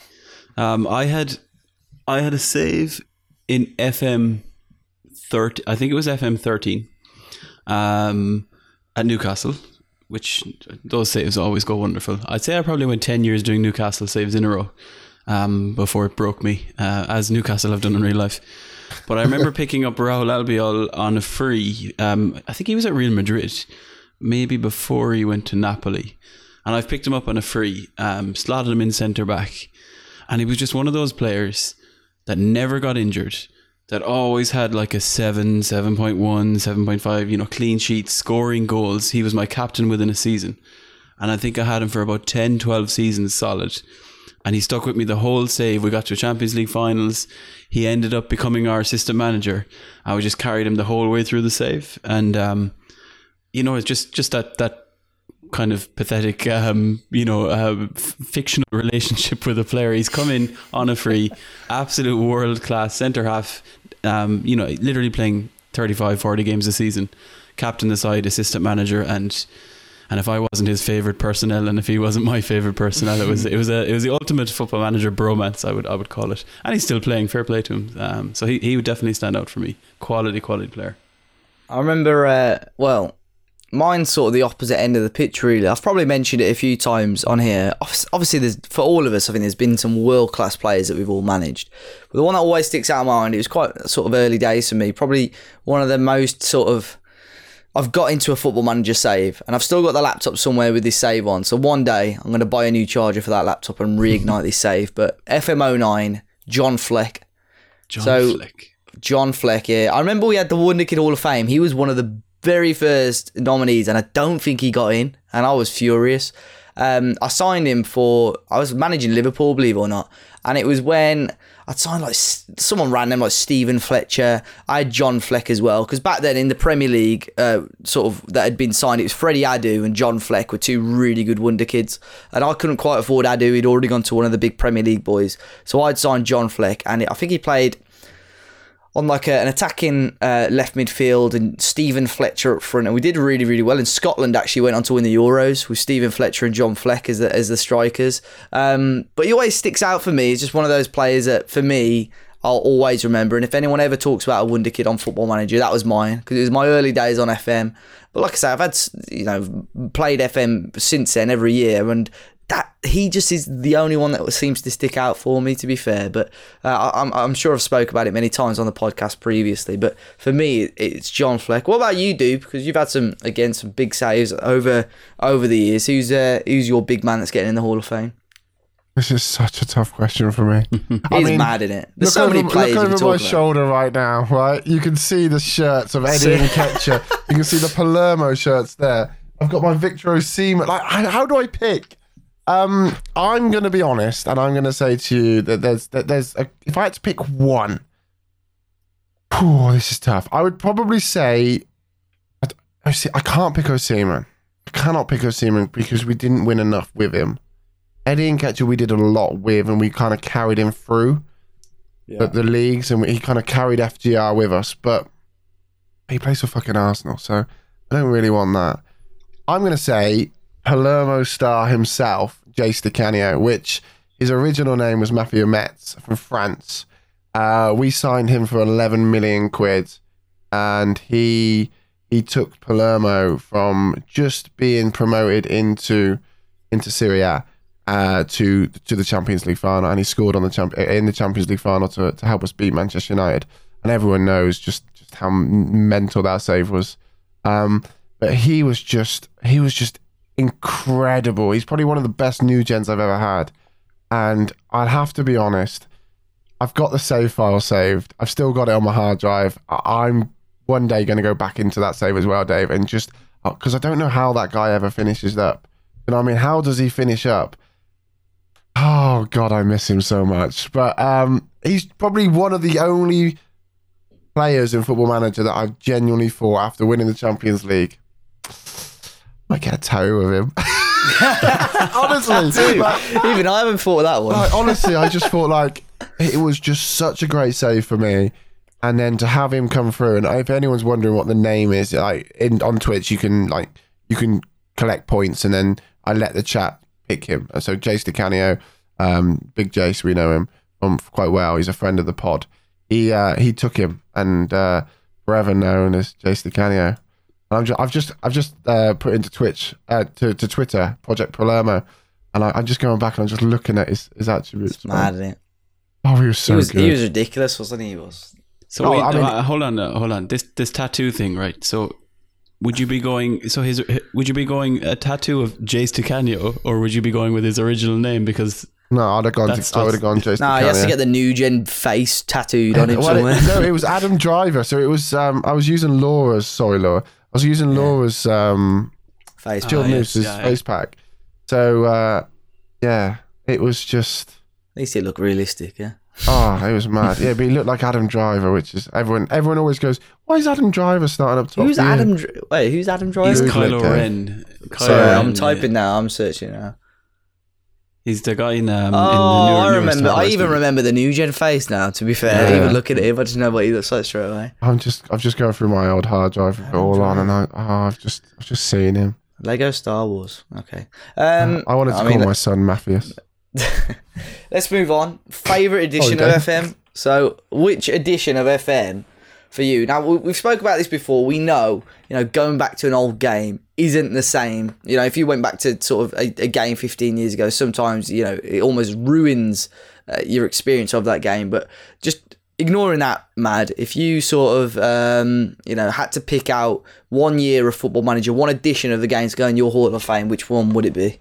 Um, I had I had a save in FM thirty. I think it was FM thirteen. Um, at Newcastle, which those saves always go wonderful. I'd say I probably went ten years doing Newcastle saves in a row. Um, before it broke me, uh, as Newcastle have done in real life. But I remember picking up Raul Albiol on a free. Um, I think he was at Real Madrid, maybe before he went to Napoli. And I've picked him up on a free, um, slotted him in centre back. And he was just one of those players that never got injured, that always had like a 7, 7.1, 7.5, you know, clean sheets, scoring goals. He was my captain within a season. And I think I had him for about 10, 12 seasons solid. And he stuck with me the whole save. We got to Champions League finals. He ended up becoming our assistant manager. I just carried him the whole way through the save. And, um, you know, it's just, just that, that kind of pathetic, um, you know, uh, f- fictional relationship with a player. He's come in on a free, absolute world class centre half, um, you know, literally playing 35, 40 games a season, captain the side, assistant manager, and and if I wasn't his favorite personnel, and if he wasn't my favorite personnel, it was it was a it was the ultimate football manager bromance. I would I would call it, and he's still playing. Fair play to him. Um, so he he would definitely stand out for me. Quality, quality player. I remember, uh, well, mine's sort of the opposite end of the pitch, really. I've probably mentioned it a few times on here. Obviously, there's for all of us, I think there's been some world class players that we've all managed. But the one that always sticks out in my mind, it was quite sort of early days for me. Probably one of the most sort of. I've got into a football manager save, and I've still got the laptop somewhere with this save on. So one day I'm going to buy a new charger for that laptop and reignite this save. But FM09, John Fleck, John So- Flick. John Fleck, yeah. I remember we had the Wonder Kid Hall of Fame. He was one of the very first nominees, and I don't think he got in, and I was furious. Um, I signed him for, I was managing Liverpool, believe it or not, and it was when I'd signed like someone random like Steven Fletcher. I had John Fleck as well, because back then in the Premier League, uh, sort of that had been signed, it was Freddie Adu and John Fleck were two really good Wonder Kids, and I couldn't quite afford Adu. He'd already gone to one of the big Premier League boys, so I'd signed John Fleck, and I think he played on like a, an attacking uh, left midfield and Steven Fletcher up front, and we did really really well. And Scotland actually went on to win the Euros with Steven Fletcher and John Fleck as the as the strikers. Um, but he always sticks out for me. He's just one of those players that for me. I'll always remember, and if anyone ever talks about a wonder kid on Football Manager, that was mine because it was my early days on FM. But like I say, I've had you know played FM since then every year, and that he just is the only one that seems to stick out for me. To be fair, but uh, I'm I'm sure I've spoke about it many times on the podcast previously. But for me, it's John Fleck. What about you, Dupe? Because you've had some again some big saves over over the years. Who's uh, who's your big man that's getting in the Hall of Fame? This is such a tough question for me. He's mad in it. There's look so over, many players. Look you over can my about. shoulder right now, right? You can see the shirts of Eddie and Ketcher. You can see the Palermo shirts there. I've got my Victor Osimhen. Like, how do I pick? Um, I'm going to be honest, and I'm going to say to you that there's that there's a, if I had to pick one, oh, this is tough. I would probably say, I see- I can't pick Osimhen. I cannot pick Osimhen because we didn't win enough with him. Eddie Nketiah, we did a lot with, and we kind of carried him through the, the leagues, and he kind of carried FGR with us. But he plays for fucking Arsenal, so I don't really want that. I'm going to say Palermo star himself, Jace DeCanio, which his original name was Mathieu Metz from France. Uh, we signed him for 11 million quid, and he he took Palermo from just being promoted into into Serie A uh, to to the Champions League final, and he scored on the champ in the Champions League final to, to help us beat Manchester United. And everyone knows just just how mental that save was. Um, but he was just he was just incredible. He's probably one of the best new gens I've ever had. And I'll have to be honest, I've got the save file saved. I've still got it on my hard drive. I- I'm one day going to go back into that save as well, Dave, and just because I don't know how that guy ever finishes up. You know, I mean, how does he finish up? Oh God, I miss him so much. But um, he's probably one of the only players in Football Manager that I've genuinely thought after winning the Champions League. Get a toe with him. honestly, like, Even I haven't thought of that one. like, honestly, I just thought like it was just such a great save for me. And then to have him come through, and if anyone's wondering what the name is, like in on Twitch, you can like you can collect points, and then I let the chat pick him. So Jace DeCanio, um, Big Jace, we know him um, quite well. He's a friend of the pod. He uh, he took him, and uh, forever known as Jace DeCanio. And I'm just, I've just I've just uh, put into Twitch uh, to to Twitter Project Palermo, and I, I'm just going back and I'm just looking at his, his attributes. It's mad, isn't it? Oh, he was so he was good. he was ridiculous, wasn't he? He was. So No, wait, I mean- uh, hold on, uh, hold on. This this tattoo thing, right? So would you be going? So his would you be going a tattoo of Jace DeCanio, or would you be going with his original name? Because no, I'd have gone. That's- To, I would have gone Jason. Nah, he has to get the new gen face tattooed on him Well, somewhere. it, no, it was Adam Driver. So it was. Um, I was using Laura's. Sorry, Laura. I was using Laura's um, face. Jill Ah, yes, Noose's yeah, yeah. face pack. So uh, yeah, it was just. At least it looked realistic, yeah. Oh, it was mad. Yeah, but he looked like Adam Driver, which is everyone. Everyone always goes, "Why is Adam Driver starting up top?" Who's for? Adam? Dr- Wait, who's Adam Driver? he's Kylo Ren. Kylo Sorry, Ren, I'm yeah. typing now. I'm searching now. He's the guy in um. Oh, in the newer, I remember. I even movie. remember the new gen face now. To be fair, Yeah. even looking at him, I just know what he looks like straight away. I'm just. I've just going through my old hard drive with it all on, and I, oh, I've just. I've just seen him. Lego Star Wars. Okay. Um, I wanted to I call mean, my son Matthias. Let's move on. Favorite edition Oh, of. FM. So, which edition of FM for you? Now, we've spoke about this before. We know, you know, going back to an old game isn't the same. You know, if you went back to sort of a, a game 15 years ago, sometimes, you know, it almost ruins uh, your experience of that game. But just ignoring that, Mad, if you sort of, um, you know, had to pick out one year of Football Manager, one edition of the game to go in your Hall of Fame, which one would it be?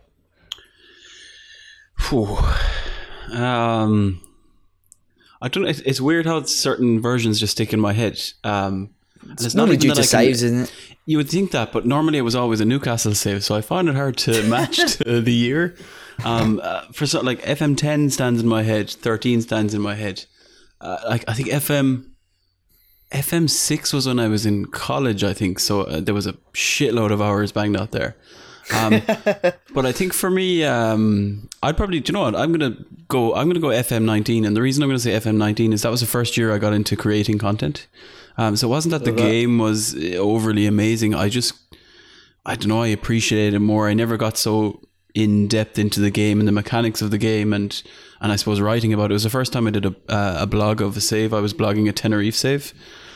Um, I don't. know. It's, it's weird how certain versions just stick in my head. Um, it's Normally even to I can- saves, isn't it? You would think that, but normally it was always a Newcastle save, so I find it hard to match to the year. Um, uh, for so, like FM ten stands in my head, thirteen stands in my head. Uh, like I think FM FM six was when I was in college, I think. So uh, there was a shitload of hours banged out there. Um, but I think for me, um, I'd probably, do you know what? I'm gonna go. I'm gonna go FM 19, and the reason I'm gonna say FM 19 is that was the first year I got into creating content. Um, so it wasn't that the game was overly amazing. I just, I don't know. I appreciated it more. I never got so in depth into the game and the mechanics of the game, and and I suppose writing about it. It was the first time I did a uh, a blog of a save. I was blogging a Tenerife save.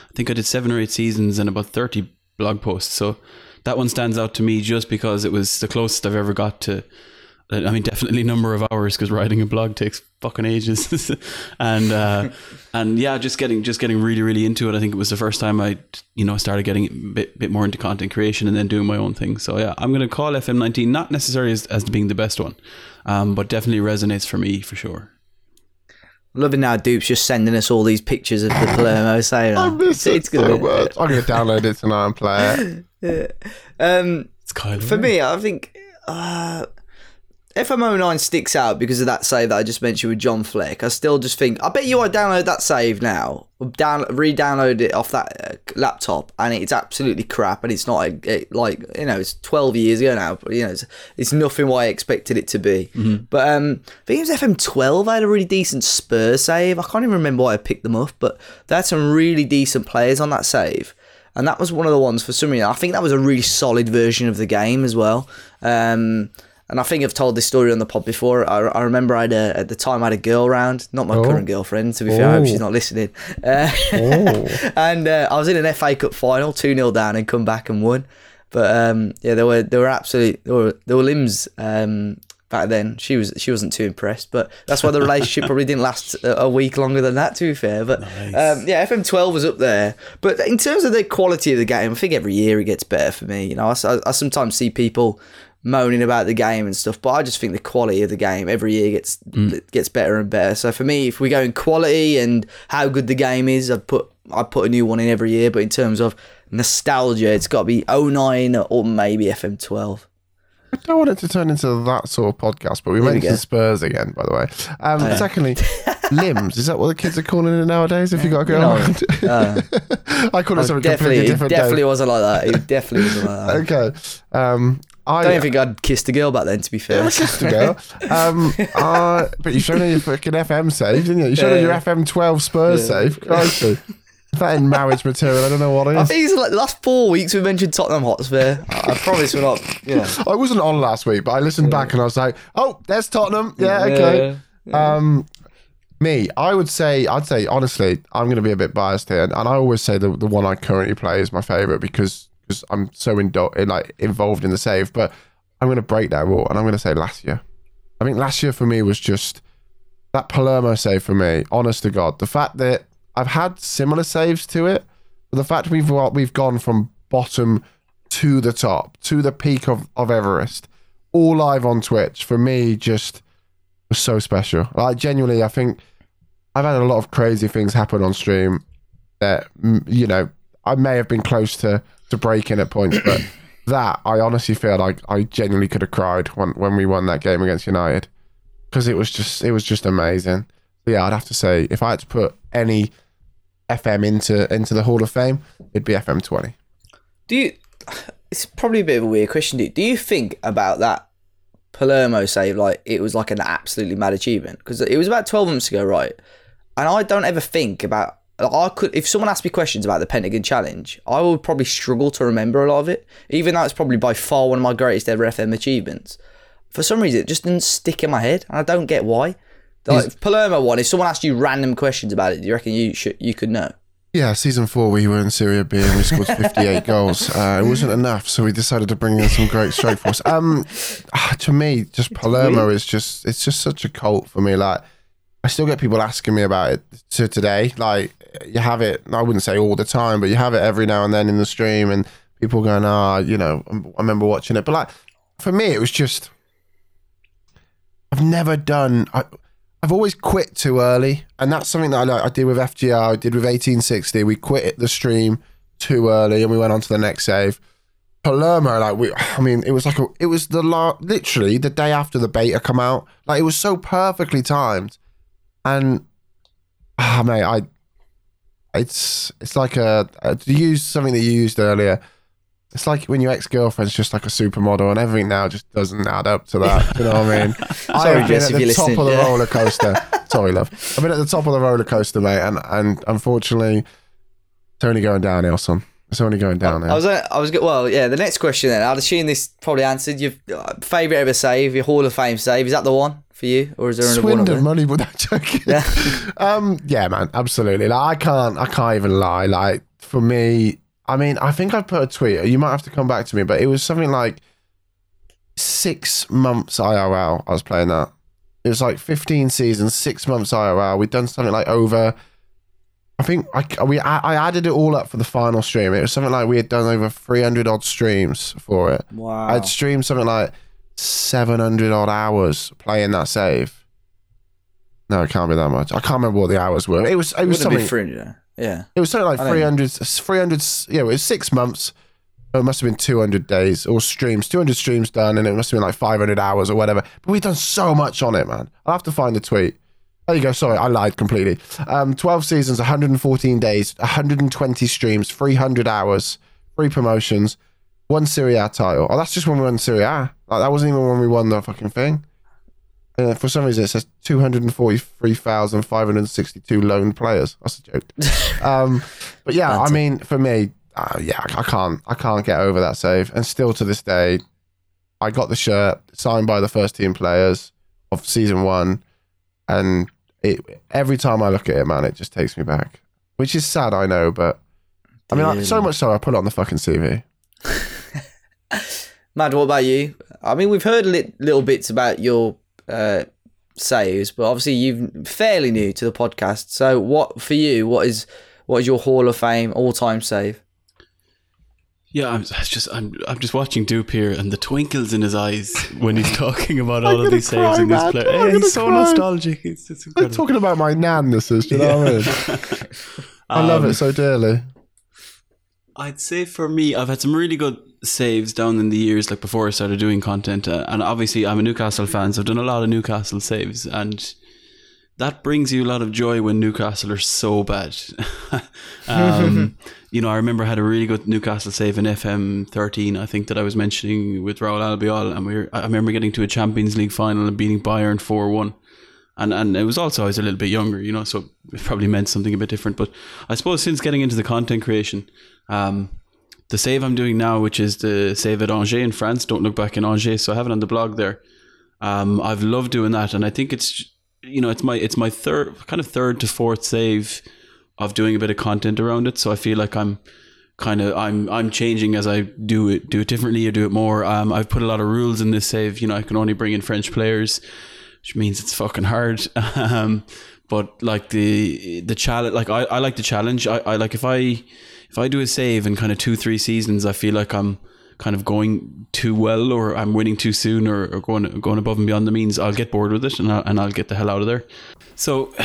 I think I did seven or eight seasons and about 30 blog posts. So that one stands out to me just because it was the closest I've ever got to I mean, definitely number of hours because writing a blog takes fucking ages, and uh, and yeah, just getting just getting really really into it. I think it was the first time I you know started getting a bit bit more into content creation and then doing my own thing. So yeah, I'm going to call FM19 not necessarily as, as being the best one, um, but definitely resonates for me for sure. Loving now, Dupe's just sending us all these pictures of the Palermo sailing. I miss it it's so good. much. I'm going to download it tonight and play it. Um, It's Kyle. for me, I think uh, FM09 sticks out because of that save that I just mentioned with John Fleck. I still just think, I bet you I download that save now, down re-download it off that uh, laptop, and it's absolutely crap, and it's not a, it, like you know it's 12 years ago now, but you know it's, it's nothing what I expected it to be. But um, I think it was FM12. I had a really decent Spurs save. I can't even remember why I picked them up, but they had some really decent players on that save. And that was one of the ones for some reason. I think that was a really solid version of the game as well. Um, and I think I've told this story on the pod before. I, I remember I had a, at the time I had a girl round, not my Oh. current girlfriend. To be fair, I hope Oh. she's not listening. Uh, Oh. and uh, I was in an FA Cup final, two 0 down, and come back and won. But um, yeah, there were there were absolutely there were there were limbs um, back then. She was she wasn't too impressed, but that's why the relationship probably didn't last a, a week longer than that. To be fair, but um, yeah, FM twelve was up there. But in terms of the quality of the game, I think every year it gets better for me. You know, I sometimes see people moaning about the game and stuff, but I just think the quality of the game every year gets gets better and better. So for me, if we go in quality and how good the game is, I put I put a new one in every year. But in terms of nostalgia, it's got to be 09 or maybe FM twelve. I don't want it to turn into that sort of podcast, but we we mentioned go. Spurs again, by the way. Um, yeah. Secondly, limbs. Is that what the kids are calling it nowadays? If you got a go No. Uh, I call it something definitely, completely it definitely wasn't like that. It definitely wasn't like that. Okay. Um, I I don't think I'd kissed a girl back then. To be fair, Yeah, kissed a girl. Um, uh, but you showed her your fucking FM save, didn't you? You showed her your Yeah. FM 12 Spurs save. Crikey. That in marriage material, I don't know what it I think it's like the last four weeks we mentioned Tottenham Hotspur. I I promise we're not. Yeah. I wasn't on last week, but I listened back and I was like, oh, there's Tottenham. Yeah, okay. Um, me, I would say, I'd say honestly, I'm going to be a bit biased here, and, and I always say the the one I currently play is my favorite because because I'm so indo- in, like involved in the save. But I'm going to break that rule, and I'm going to say last year. I think last year for me was just that Palermo save for me. Honest to God, the fact that I've had similar saves to it, but the fact we've we've gone from bottom to the top, to the peak of, of Everest, all live on Twitch, for me just was so special. Like genuinely, I think I've had a lot of crazy things happen on stream that mm, you know I may have been close to to breaking at points, but that I honestly feel like I genuinely could have cried when when we won that game against United because it was just it was just amazing. But yeah, I'd have to say if I had to put any FM into into the Hall of Fame, it'd be FM twenty. Do you? It's probably a bit of a weird question. Do, do you think about that Palermo save like it was like an absolutely mad achievement? Because it was about twelve months ago, right? And I don't ever think about. I could, if someone asked me questions about the Pentagon Challenge, I would probably struggle to remember a lot of it, even though it's probably by far one of my greatest ever FM achievements. For some reason, it just didn't stick in my head, and I don't get why. Like Palermo one, if someone asked you random questions about it, do you reckon you should you could know? Yeah, season four, we were in Serie B and we scored 58 goals. Uh, it wasn't enough, so we decided to bring in some great strike force. Um, ah, to me, just Palermo is just, it's just such a cult for me. Like, I still get people asking me about it to today. Like, you have it, I wouldn't say all the time, but you have it every now and then in the stream, and people going, ah, you know, I remember watching it. But, like, for me, it was just, I've never done. I, I've always quit too early, and that's something that I, like, I did with FGR. I did with 1860. We quit the stream too early, and we went on to the next save. Palermo, like we, I mean, it was like a, it was the la- literally the day after the beta come out. Like it was so perfectly timed, and ah, mate, I, it's it's like a, a to use something that you used earlier. It's like when your ex girlfriend's just like a supermodel, and everything now just doesn't add up to that. You know what I mean? Sorry, I've been Jess, at the top of the yeah. roller coaster. Sorry, love. I've been at the top of the roller coaster, mate, and and unfortunately, it's only going downhill, son. It's only going downhill. I was, uh, I was, well, yeah. The next question then, I'd assume this probably answered your uh, favorite ever save, your Hall of Fame save. Is that the one for you, or is there another one? up Swindon there? money without joking. Yeah. um, yeah, man, absolutely. Like, I can't, I can't even lie. Like for me, I mean, I think I put a tweet. You might have to come back to me, but it was something like six months IRL. I was playing that. It was like 15 seasons, six months IRL. We'd done something like over. I think I we I added it all up for the final stream. It was something like we had done over 300 odd streams for it. Wow. I'd streamed something like 700 odd hours playing that save. No, it can't be that much. I can't remember what the hours were. It was it was Wouldn't be something. 300. Yeah. It was something like I don't 300, 300, yeah, it was six months. Oh, It must have been 200 days or streams, 200 streams done, and it must have been like 500 hours or whatever. But we've done so much on it, man. I'll have to find the tweet. There you go. Sorry, I lied completely. Um, 12 seasons, 114 days, 120 streams, 300 hours, three promotions, one Serie A title. Oh, that's just when we won Serie A. Like, that wasn't even when we won the fucking thing. Uh, for some reason, it says 243,562 lone players. That's a joke. um, but yeah, I mean, for me, uh, yeah, I can't, I can't get over that save. And still to this day, I got the shirt signed by the first team players of season one, and it every time I look at it, man, it just takes me back. Which is sad, I know, but I mean, so much so I put it on the fucking CV. Mad, what about you? I mean, we've heard li- little bits about your uh, saves, but obviously you're fairly new to the podcast. So, what for you? What is what is your Hall of Fame all time save? Yeah, I'm just I'm I'm just watching Dupe here and the twinkles in his eyes when he's talking about all of gonna these saves in this man. play. I'm Yeah, gonna he's so cry. nostalgic. It's, it's I'm talking about my nan, this is, do you know what I mean? I love Um, it so dearly. I'd say for me, I've had some really good saves down in the years, like before I started doing content. Uh, and obviously, I'm a Newcastle fan, so I've done a lot of Newcastle saves. And that brings you a lot of joy when Newcastle are so bad. um, you know, I remember I had a really good Newcastle save in FM 13, I think that I was mentioning with Raul Albiol. And we were, I remember getting to a Champions League final and beating Bayern 4 1 and and it was also I was a little bit younger, you know, so it probably meant something a bit different. But I suppose since getting into the content creation, um, the save I'm doing now, which is the save at Angers in France, don't look back in Angers, so I have it on the blog there. Um, I've loved doing that, and I think it's you know it's my it's my third kind of third to fourth save of doing a bit of content around it. So I feel like I'm kind of I'm I'm changing as I do it do it differently or do it more. Um, I've put a lot of rules in this save. You know, I can only bring in French players which means it's fucking hard. Um, but like the the challenge, like I, I like the challenge. I, I like if I if I do a save in kind of two three seasons, I feel like I'm kind of going too well or I'm winning too soon or, or going going above and beyond the means. I'll get bored with it and I'll, and I'll get the hell out of there. So.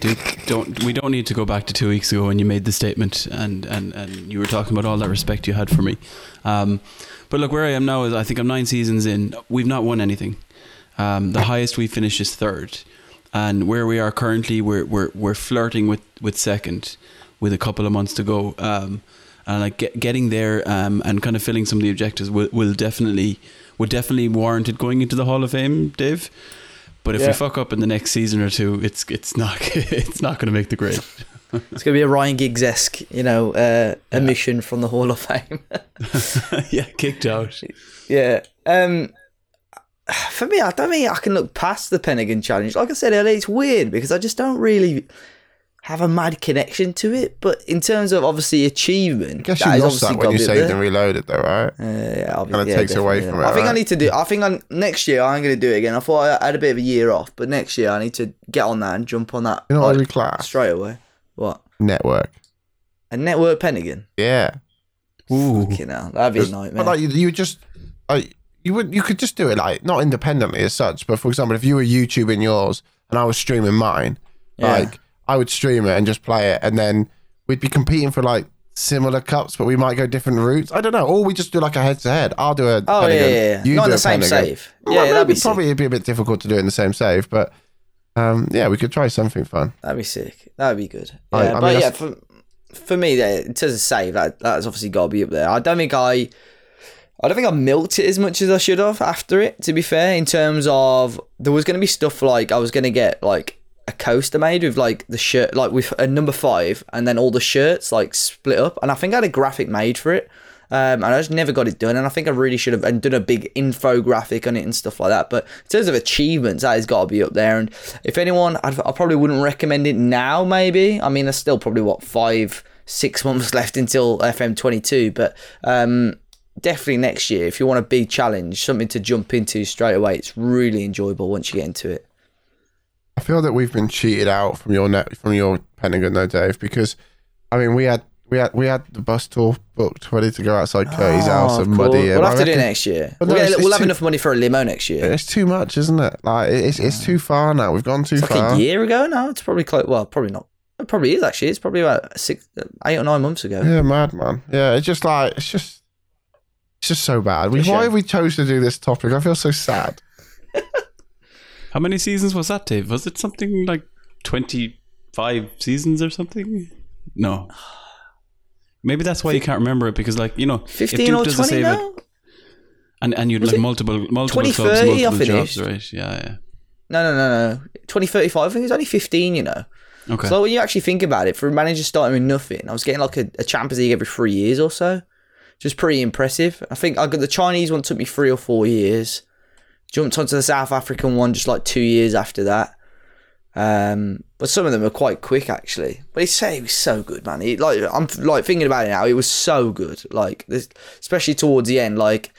Dude, don't we don't need to go back to two weeks ago when you made the statement and, and, and you were talking about all that respect you had for me. Um, but look, where I am now is I think I'm nine seasons in. We've not won anything. Um, the highest we finished is third, and where we are currently, we're we're we're flirting with, with second, with a couple of months to go. Um, and like get, getting there um, and kind of filling some of the objectives will, will definitely would definitely warrant it going into the Hall of Fame, Dave. But if Yeah. we fuck up in the next season or two, it's it's not it's not going to make the grade. It's going to be a Ryan Giggs esque, you know, uh, omission from the Hall of Fame. yeah, kicked out. yeah. Um, for me, I don't think I can look past the Pentagon challenge. Like I said earlier, it's weird because I just don't really have a mad connection to it. But in terms of obviously achievement, I guess you lost that when you got to be saved and reloaded, though, right? Uh, yeah, obviously, Kinda yeah, takes away from yeah. it, I think I need to do. I think on next year I'm going to do it again. I thought I had a bit of a year off, but next year I need to get on that and jump on that You know, like, every class straight away. What network. a network Pentagon? Yeah. Ooh, You know, that'd be a nightmare. But like you, you just, like, you would, you could just do it like not independently as such. But for example, if you were YouTubing yours and I was streaming mine, Yeah. like I would stream it and just play it, and then we'd be competing for like similar cups, but we might go different routes. I don't know. Or we just do like a head to head. I'll do a. Oh yeah, Pentagon, yeah, yeah. You Not do in the same Pentagon. save. Well, Yeah, that'd be probably it'd be a bit difficult to do it in the same save, but um, yeah, we could try something fun. That'd be sick. That'd be good. Yeah, I- I but mean, yeah, for for me, in terms of save, that that's obviously got to be up there. I don't think I. I don't think I milked it as much as I should have after it. To be fair, in terms of there was going to be stuff like I was going to get like a coaster made with like the shirt, like with a number five, and then all the shirts like split up. And I think I had a graphic made for it, um, and I just never got it done. And I think I really should have and done a big infographic on it and stuff like that. But in terms of achievements, that has got to be up there. And if anyone, I'd, I probably wouldn't recommend it now. Maybe I mean, there's still probably what five, six months left until FM22, but. um definitely next year, if you want a big challenge, something to jump into straight away, it's really enjoyable once you get into it. I feel that we've been cheated out from your net from your Pentagon though, Dave, because I mean we had we had we had the bus tour booked ready to go outside Curry's oh, house Oh, and of course. muddy. We'll I have to do it next year. We'll, no, get- it's- we'll it's have too- enough money for a limo next year. It's too much, isn't it? Like it's it's too far now. We've gone too It's like far. a year ago now. It's probably close. Well, probably not. It probably is actually. It's probably about six, eight or nine months ago. Yeah, mad man. Yeah, it's just like it's just it's just so bad. We, why have we chose to do this topic? I feel so sad. How many seasons was that, Dave? Was it something like twenty-five seasons or something? No. Maybe that's why you can't remember it because, like, you know, if Fifteen Duke or does a twenty save now. it, and and you'd Was like it multiple multiple 2030 clubs, multiple jobs, right? Yeah, yeah. No, no, no, no. Twenty thirty five. I think it's only fifteen. You know. Okay. So when you actually think about it, for a manager starting with nothing, I was getting like a, a Champions League every three years or so. Just pretty impressive. I think I got the Chinese one took me three or four years. Jumped onto the South African one just like two years after that. Um, but some of them are quite quick actually. But it's so, it was so good, man. It, like I'm like thinking about it now, it was so good. Like this, especially towards the end, like.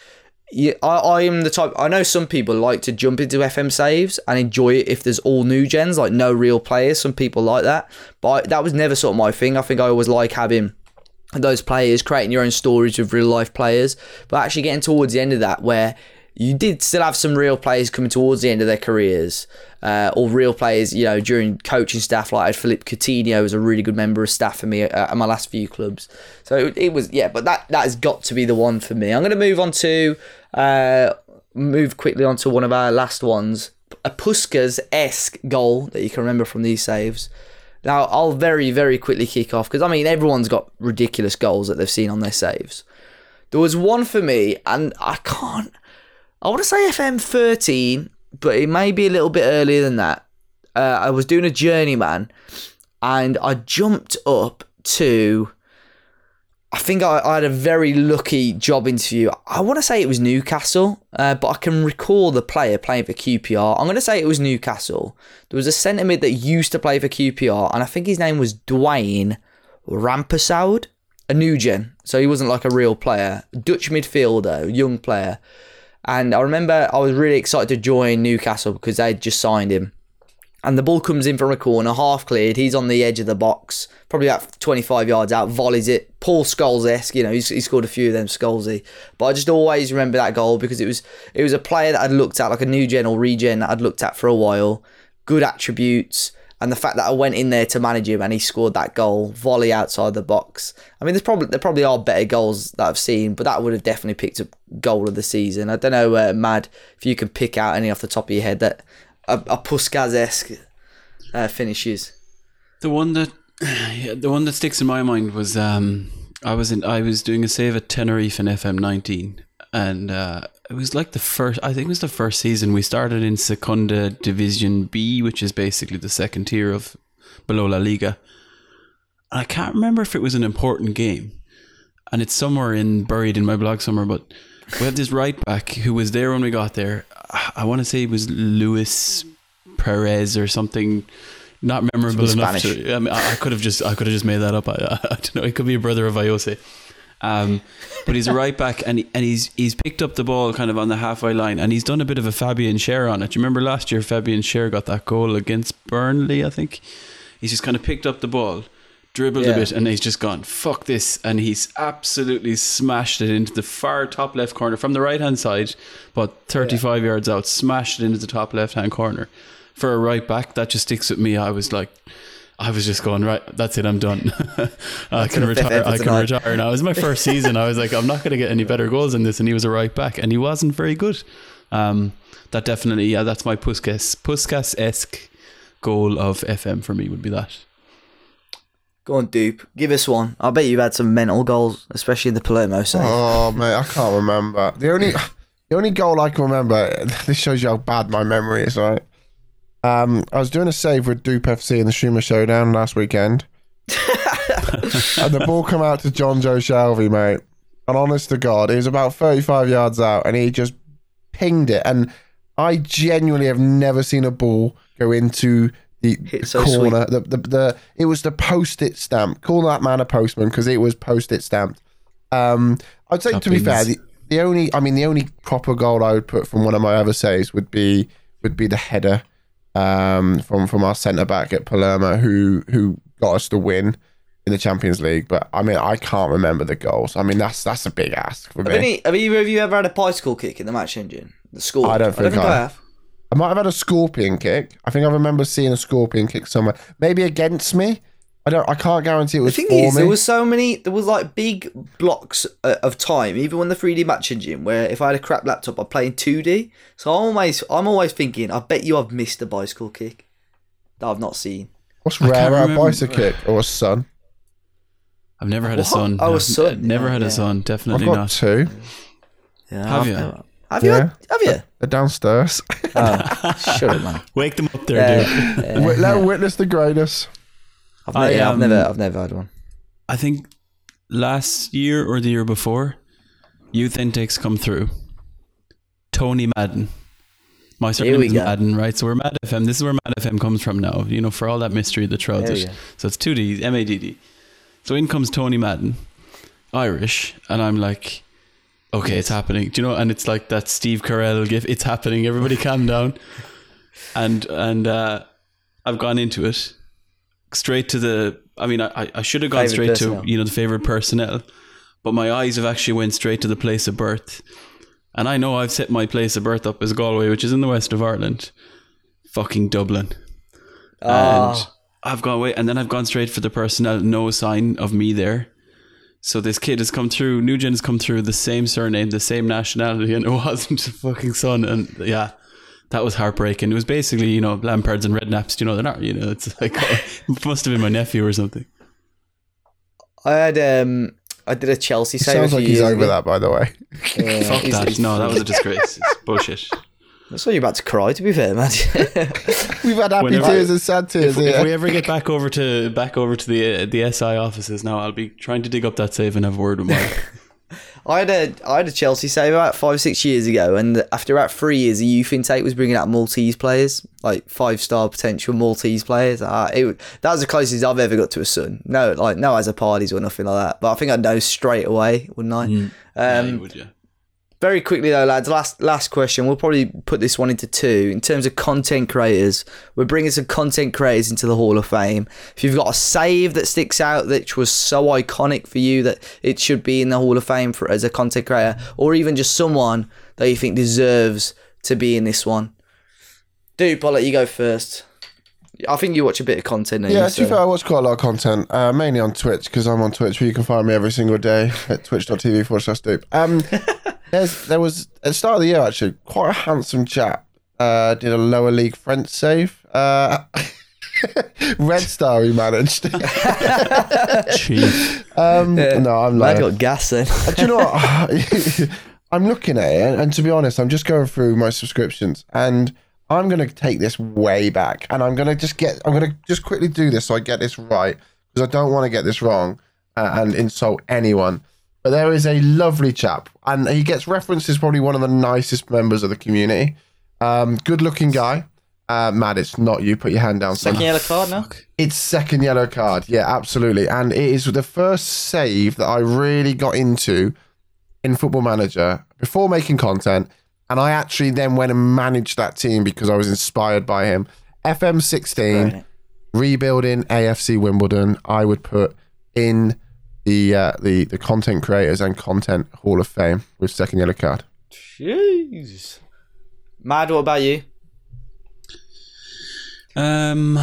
Yeah, I, I am the type. I know some people like to jump into FM saves and enjoy it if there's all new gens, like no real players. Some people like that, but I, that was never sort of my thing. I think I always like having those players, creating your own stories with real life players, but actually getting towards the end of that where you did still have some real players coming towards the end of their careers, uh, or real players, you know, during coaching staff. Like I had Philippe Coutinho was a really good member of staff for me at, at my last few clubs. So it, it was, yeah, but that that has got to be the one for me. I'm going to move on to uh, move quickly on to one of our last ones, a Puskas esque goal that you can remember from these saves. Now, I'll very, very quickly kick off because I mean, everyone's got ridiculous goals that they've seen on their saves. There was one for me, and I can't. I want to say FM 13, but it may be a little bit earlier than that. Uh, I was doing a journeyman, and I jumped up to. I think I, I had a very lucky job interview. I want to say it was Newcastle, uh, but I can recall the player playing for QPR. I'm going to say it was Newcastle. There was a centre mid that used to play for QPR, and I think his name was Dwayne Rampersaud, a new gen. So he wasn't like a real player. Dutch midfielder, young player. And I remember I was really excited to join Newcastle because they'd just signed him. And the ball comes in from a corner, half cleared. He's on the edge of the box, probably about 25 yards out, volleys it. Paul Scholes esque, you know, he's, he scored a few of them, Scholesy. But I just always remember that goal because it was it was a player that I'd looked at, like a new gen or regen that I'd looked at for a while. Good attributes. And the fact that I went in there to manage him and he scored that goal, volley outside the box. I mean, there's probably there probably are better goals that I've seen, but that would have definitely picked up goal of the season. I don't know, uh, Mad, if you can pick out any off the top of your head that a, a Puskas esque uh, finishes. The one that yeah, the one that sticks in my mind was um I was in I was doing a save at Tenerife in FM nineteen and uh, it was like the first I think it was the first season we started in Segunda Division B which is basically the second tier of below La Liga. And I can't remember if it was an important game. And it's somewhere in buried in my blog somewhere but we had this right back who was there when we got there. I want to say it was Luis Perez or something not memorable enough Spanish. to I, mean, I could have just I could have just made that up. I, I, don't know it could be a brother of Ayoze um, but he's a right back and he, and he's he's picked up the ball kind of on the halfway line and he's done a bit of a Fabian Schär on it. You remember last year Fabian Schär got that goal against Burnley, I think? He's just kind of picked up the ball, dribbled a bit and he's just gone, fuck this and he's absolutely smashed it into the far top left corner from the right hand side, but 35 yards out, smashed it into the top left hand corner. For a right back, that just sticks with me. I was like I was just going right. That's it. I'm done. I can retire. I can tonight. retire now. It was my first season. I was like, I'm not going to get any better goals than this. And he was a right back, and he wasn't very good. Um, that definitely, yeah, that's my Puskas Puskas esque goal of FM for me would be that. Go on, dupe. Give us one. I bet you've had some mental goals, especially in the Palermo save. Oh mate, I can't remember. The only the only goal I can remember. This shows you how bad my memory is, right? Um, I was doing a save with Dupe FC in the Schumer Showdown last weekend, and the ball come out to Jonjo Shelvey, mate. And honest to God, it was about thirty-five yards out, and he just pinged it. And I genuinely have never seen a ball go into the Hit so corner. The, the the it was the post-it stamp. Call that man a postman because it was post-it stamped. Um, I'd say to be fair, the, the only, I mean, the only proper goal I would put from one of my other saves would be would be the header um, from from our centre back at Palermo, who who got us the win in the Champions League. But I mean, I can't remember the goals. I mean, that's that's a big ask for Have, me. any, have either of you ever had a bicycle kick in the match engine? The score? I don't think I, I- have. I might have had a scorpion kick. I think I remember seeing a scorpion kick somewhere. Maybe against me. I don't. I can't guarantee it was. The thing for is, me. there was so many. There was like big blocks uh, of time, even when the 3D match engine, where if I had a crap laptop, I'd play in 2D. So I'm always, I'm always thinking, I bet you I've missed a bicycle kick that I've not seen. What's can't rare, a bicycle kick or a sun? I've never had a What? son. Oh, a No, son, Never yeah, had yeah. a son. I've Definitely got not. two. Yeah, Have I've you? never- Have you? Yeah. had- Have you? They're downstairs. Oh, shut up, man. Wake them up there, dude. Yeah, Let them witness the greatness. I've, I, ne- yeah, I've um, never, I've never had one. I think last year or the year before, Youth Intakes come through. Tony Madden. My surname is go. Madden, right? So we're Mad FM. This is where Mad FM comes from now, you know, for all that mystery that shrouds it. So it's 2D, M A D D. So in comes Tony Madden, Irish, and I'm like, okay, it's happening. Do you know? And it's like that Steve Carell gif. It's happening. Everybody calm down. And and uh, I've gone into it straight to the. I mean, I I should have gone Favourite straight personnel. to you know the favorite personnel, but my eyes have actually went straight to the place of birth. And I know I've set my place of birth up as Galway, which is in the west of Ireland, fucking Dublin. And Ah. I've gone away, and then I've gone straight for the personnel. No sign of me there. So this kid has come through. Nugent has come through the same surname, the same nationality, and it wasn't a fucking son. And yeah, that was heartbreaking. It was basically you know Lampards and Redknapps. You know they're not. You know it's like it must have been my nephew or something. I had, um, I did a Chelsea save. Sounds a like few he's over ago. that, by the way. Yeah, Fuck that. No, that was a disgrace. It's bullshit. I saw you're about to cry. To be fair, man. We've had happy Whenever- tears and sad tears If, if we ever get back over to back over to the uh, the SI offices now, I'll be trying to dig up that save and have a word with Mike. I had a I had a Chelsea save about five six years ago, and after about three years, the youth intake was bringing out Maltese players, like five star potential Maltese players. Uh, it, that was the closest I've ever got to a son. No, like no as a parties or nothing like that. But I think I'd know straight away, wouldn't I? yeah, Um, you would, yeah. Very quickly though, lads. Last last question. We'll probably put this one into two. In terms of content creators, we're bringing some content creators into the Hall of Fame. If you've got a save that sticks out that was so iconic for you that it should be in the Hall of Fame for as a content creator, or even just someone that you think deserves to be in this one. Dupe, I'll let you go first. I think you watch a bit of content. Yeah, you, to be so- fair, I watch quite a lot of content, uh, mainly on Twitch because I'm on Twitch where you can find me every single day at twitch.tv forward slash dupe. Um, there's, there was, at the start of the year, actually, quite a handsome chap uh, did a lower league French save. Uh, Red Star he managed. Chief. um, No, I'm Man like, got gas then. do you know what? I'm looking at it, and to be honest, I'm just going through my subscriptions, and I'm going to take this way back, and I'm going to just get, I'm going to just quickly do this so I get this right, because I don't want to get this wrong uh, and insult anyone. But there is a lovely chap, and he gets referenced as probably one of the nicest members of the community. Um, good-looking guy. Uh, Matt, it's not you. Put your hand down. son. Second yellow card now. It's second yellow card. Yeah, absolutely. And it is the first save that I really got into in Football Manager before making content. And I actually then went and managed that team because I was inspired by him. FM16, Right. rebuilding AFC Wimbledon, I would put in the uh, the the content creators and content Hall of Fame with second yellow card. Jeez. Mad, what about you? Um,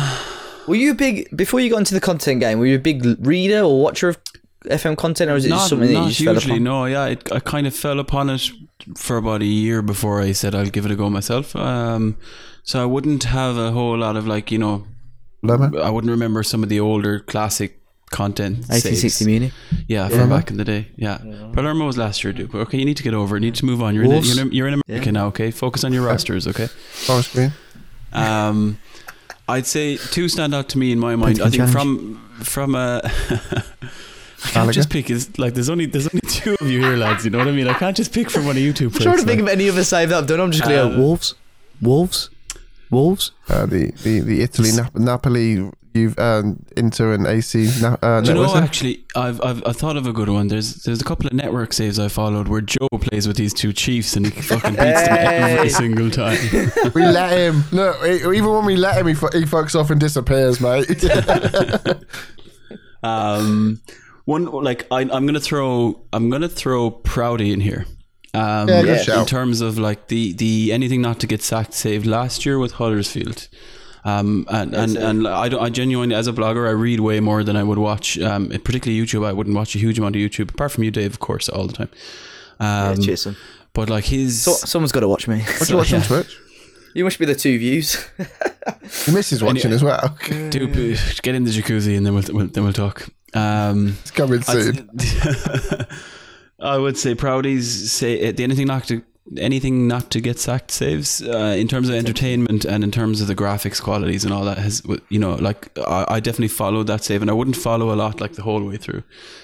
Were you a big before you got into the content game? Were you a big reader or watcher of FM content, or is it just not, something that you not just fell usually. upon? No, yeah, it, I kind of fell upon it for about a year before I said I'll give it a go myself. Um, so I wouldn't have a whole lot of like you know, Lemon? I wouldn't remember some of the older classic content. 1860 saves. Muni. Yeah, from back in the day. Yeah, Palermo was last year, dude. Okay, you need to get over. it. You need to move on. You're in, Wolves. you're in, you're in America now. Okay, focus on your rosters. Okay. Forest Green? Um, I'd say two stand out to me in my mind. I think from from uh, I can't Gallagher? just pick. Is like there's only there's only two of you here, lads. You know what I mean? I can't just pick from one of you two. I'm trying to think of any other save that I've done. I'm just going to Uh, go Wolves, Wolves, Wolves. Uh, the, the, the Italy Nap- Napoli you've um, into an AC na- uh, Do you know what, actually I've, I've I thought of a good one. There's there's a couple of network saves I followed where Joe plays with these two chiefs and he fucking beats them every single time. we let him. Look, e- even when we let him, he, fu- he fucks off and disappears, mate. Um, one like I, I'm gonna throw I'm gonna throw Proudy in here. Um, Yeah, Yeah. in shout. terms of like the the anything not to get sacked saved last year with Huddersfield. Um, and and, and I, don't, I genuinely, as a blogger, I read way more than I would watch. Um, particularly YouTube, I wouldn't watch a huge amount of YouTube, apart from you, Dave, of course, all the time. Um, Yeah, cheers, son. but like his, So, someone's got to watch me. What do you watch on yeah. Twitch? You must be the two views. Your missus watching as well. do get in the jacuzzi and then we'll, we'll then we'll talk. Um, It's coming soon. I'd- I would say Proudy's say uh, the anything not to anything not to get sacked saves uh, in terms of entertainment and in terms of the graphics qualities and all that has you know like I, I definitely followed that save and I wouldn't follow a lot like the whole way through.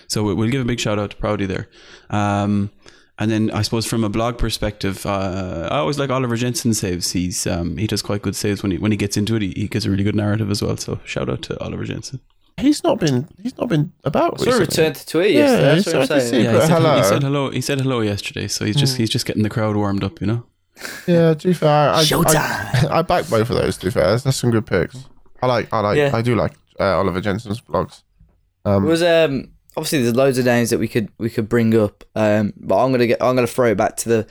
So we- we'll give a big shout out to Proudy there. Um, and then I suppose from a blog perspective uh, I always like Oliver Jensen saves. He's um, he does quite good saves when he when he gets into it. He, he gives a really good narrative as well. So shout out to Oliver Jensen He's not been. He's not been about. Sort of recently. returned to tweet Yeah, yesterday. That's what I'm saying. yeah, he said, hello. he said hello. He said hello yesterday, so he's just he's just getting the crowd warmed up, you know. Yeah, to be fair, I, I, Showtime. I, back both of those. To be fair, that's some good picks. I like. I like. Yeah. I do like uh, Oliver Jensen's vlogs. Um, It was um obviously there's loads of names that we could we could bring up um but I'm gonna get I'm gonna throw it back to the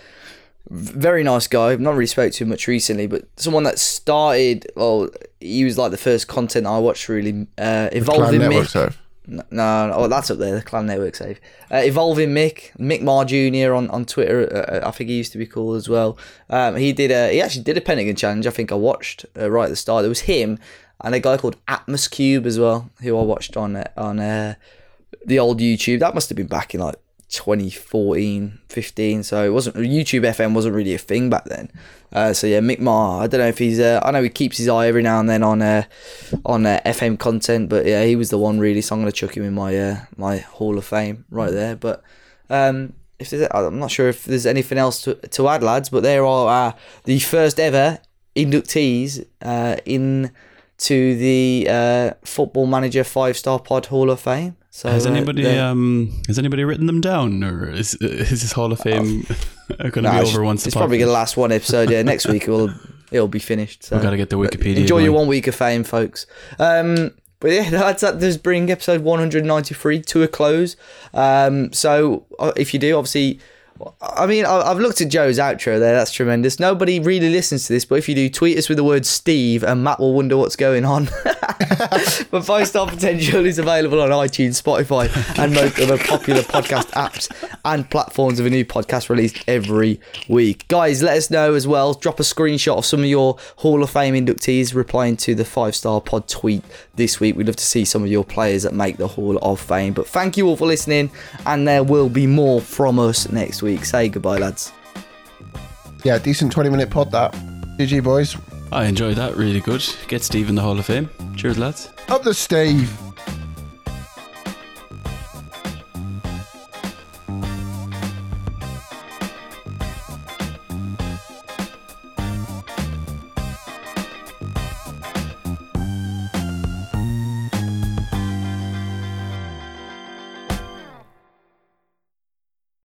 very nice guy I've not really spoke to him much recently but someone that started well he was like the first content I watched really uh evolving Network Mick serve. no, no oh that's up there the clan network save uh, evolving Mick Mick Mar Jr on on Twitter uh, I think he used to be cool as well um he did a he actually did a Pentagon challenge I think I watched uh, right at the start there was him and a guy called Atmos Cube as well who I watched on uh, on uh, the old YouTube. That must have been back in like 2014, 15. So it wasn't YouTube FM wasn't really a thing back then. Uh, so yeah, Mick Mar. I don't know if he's. Uh, I know he keeps his eye every now and then on uh, on uh, FM content, but yeah, he was the one really. So I'm gonna chuck him in my uh, my Hall of Fame right there. But um, if there's, I'm not sure if there's anything else to, to add, lads. But there are uh, the first ever inductees uh, in to the uh, Football Manager Five Star Pod Hall of Fame. So Has uh, anybody um has anybody written them down, or is is this Hall of Fame going to be over once? It's probably podcast- gonna last one episode. Yeah, next week it will it'll be finished. So We've got to get the Wikipedia. enjoy your one week of fame, folks. Um, but yeah, that's that. Does bring episode 193 to a close. Um, so uh, if you do, obviously. I mean, I've looked at Joe's outro there. That's tremendous. Nobody really listens to this, but if you do, tweet us with the word Steve, and Matt will wonder what's going on. but Five Star Potential is available on iTunes, Spotify, and most other popular podcast apps and platforms with a new podcast released every week. Guys, let us know as well. Drop a screenshot of some of your Hall of Fame inductees replying to the Five Star Pod tweet this week. We'd love to see some of your players that make the Hall of Fame. But thank you all for listening, and there will be more from us next week. Say goodbye, lads. Yeah, decent twenty minute pod that. GG boys. I enjoyed that. Really good. Get Steve in the Hall of Fame. Cheers, lads. Up the Steve.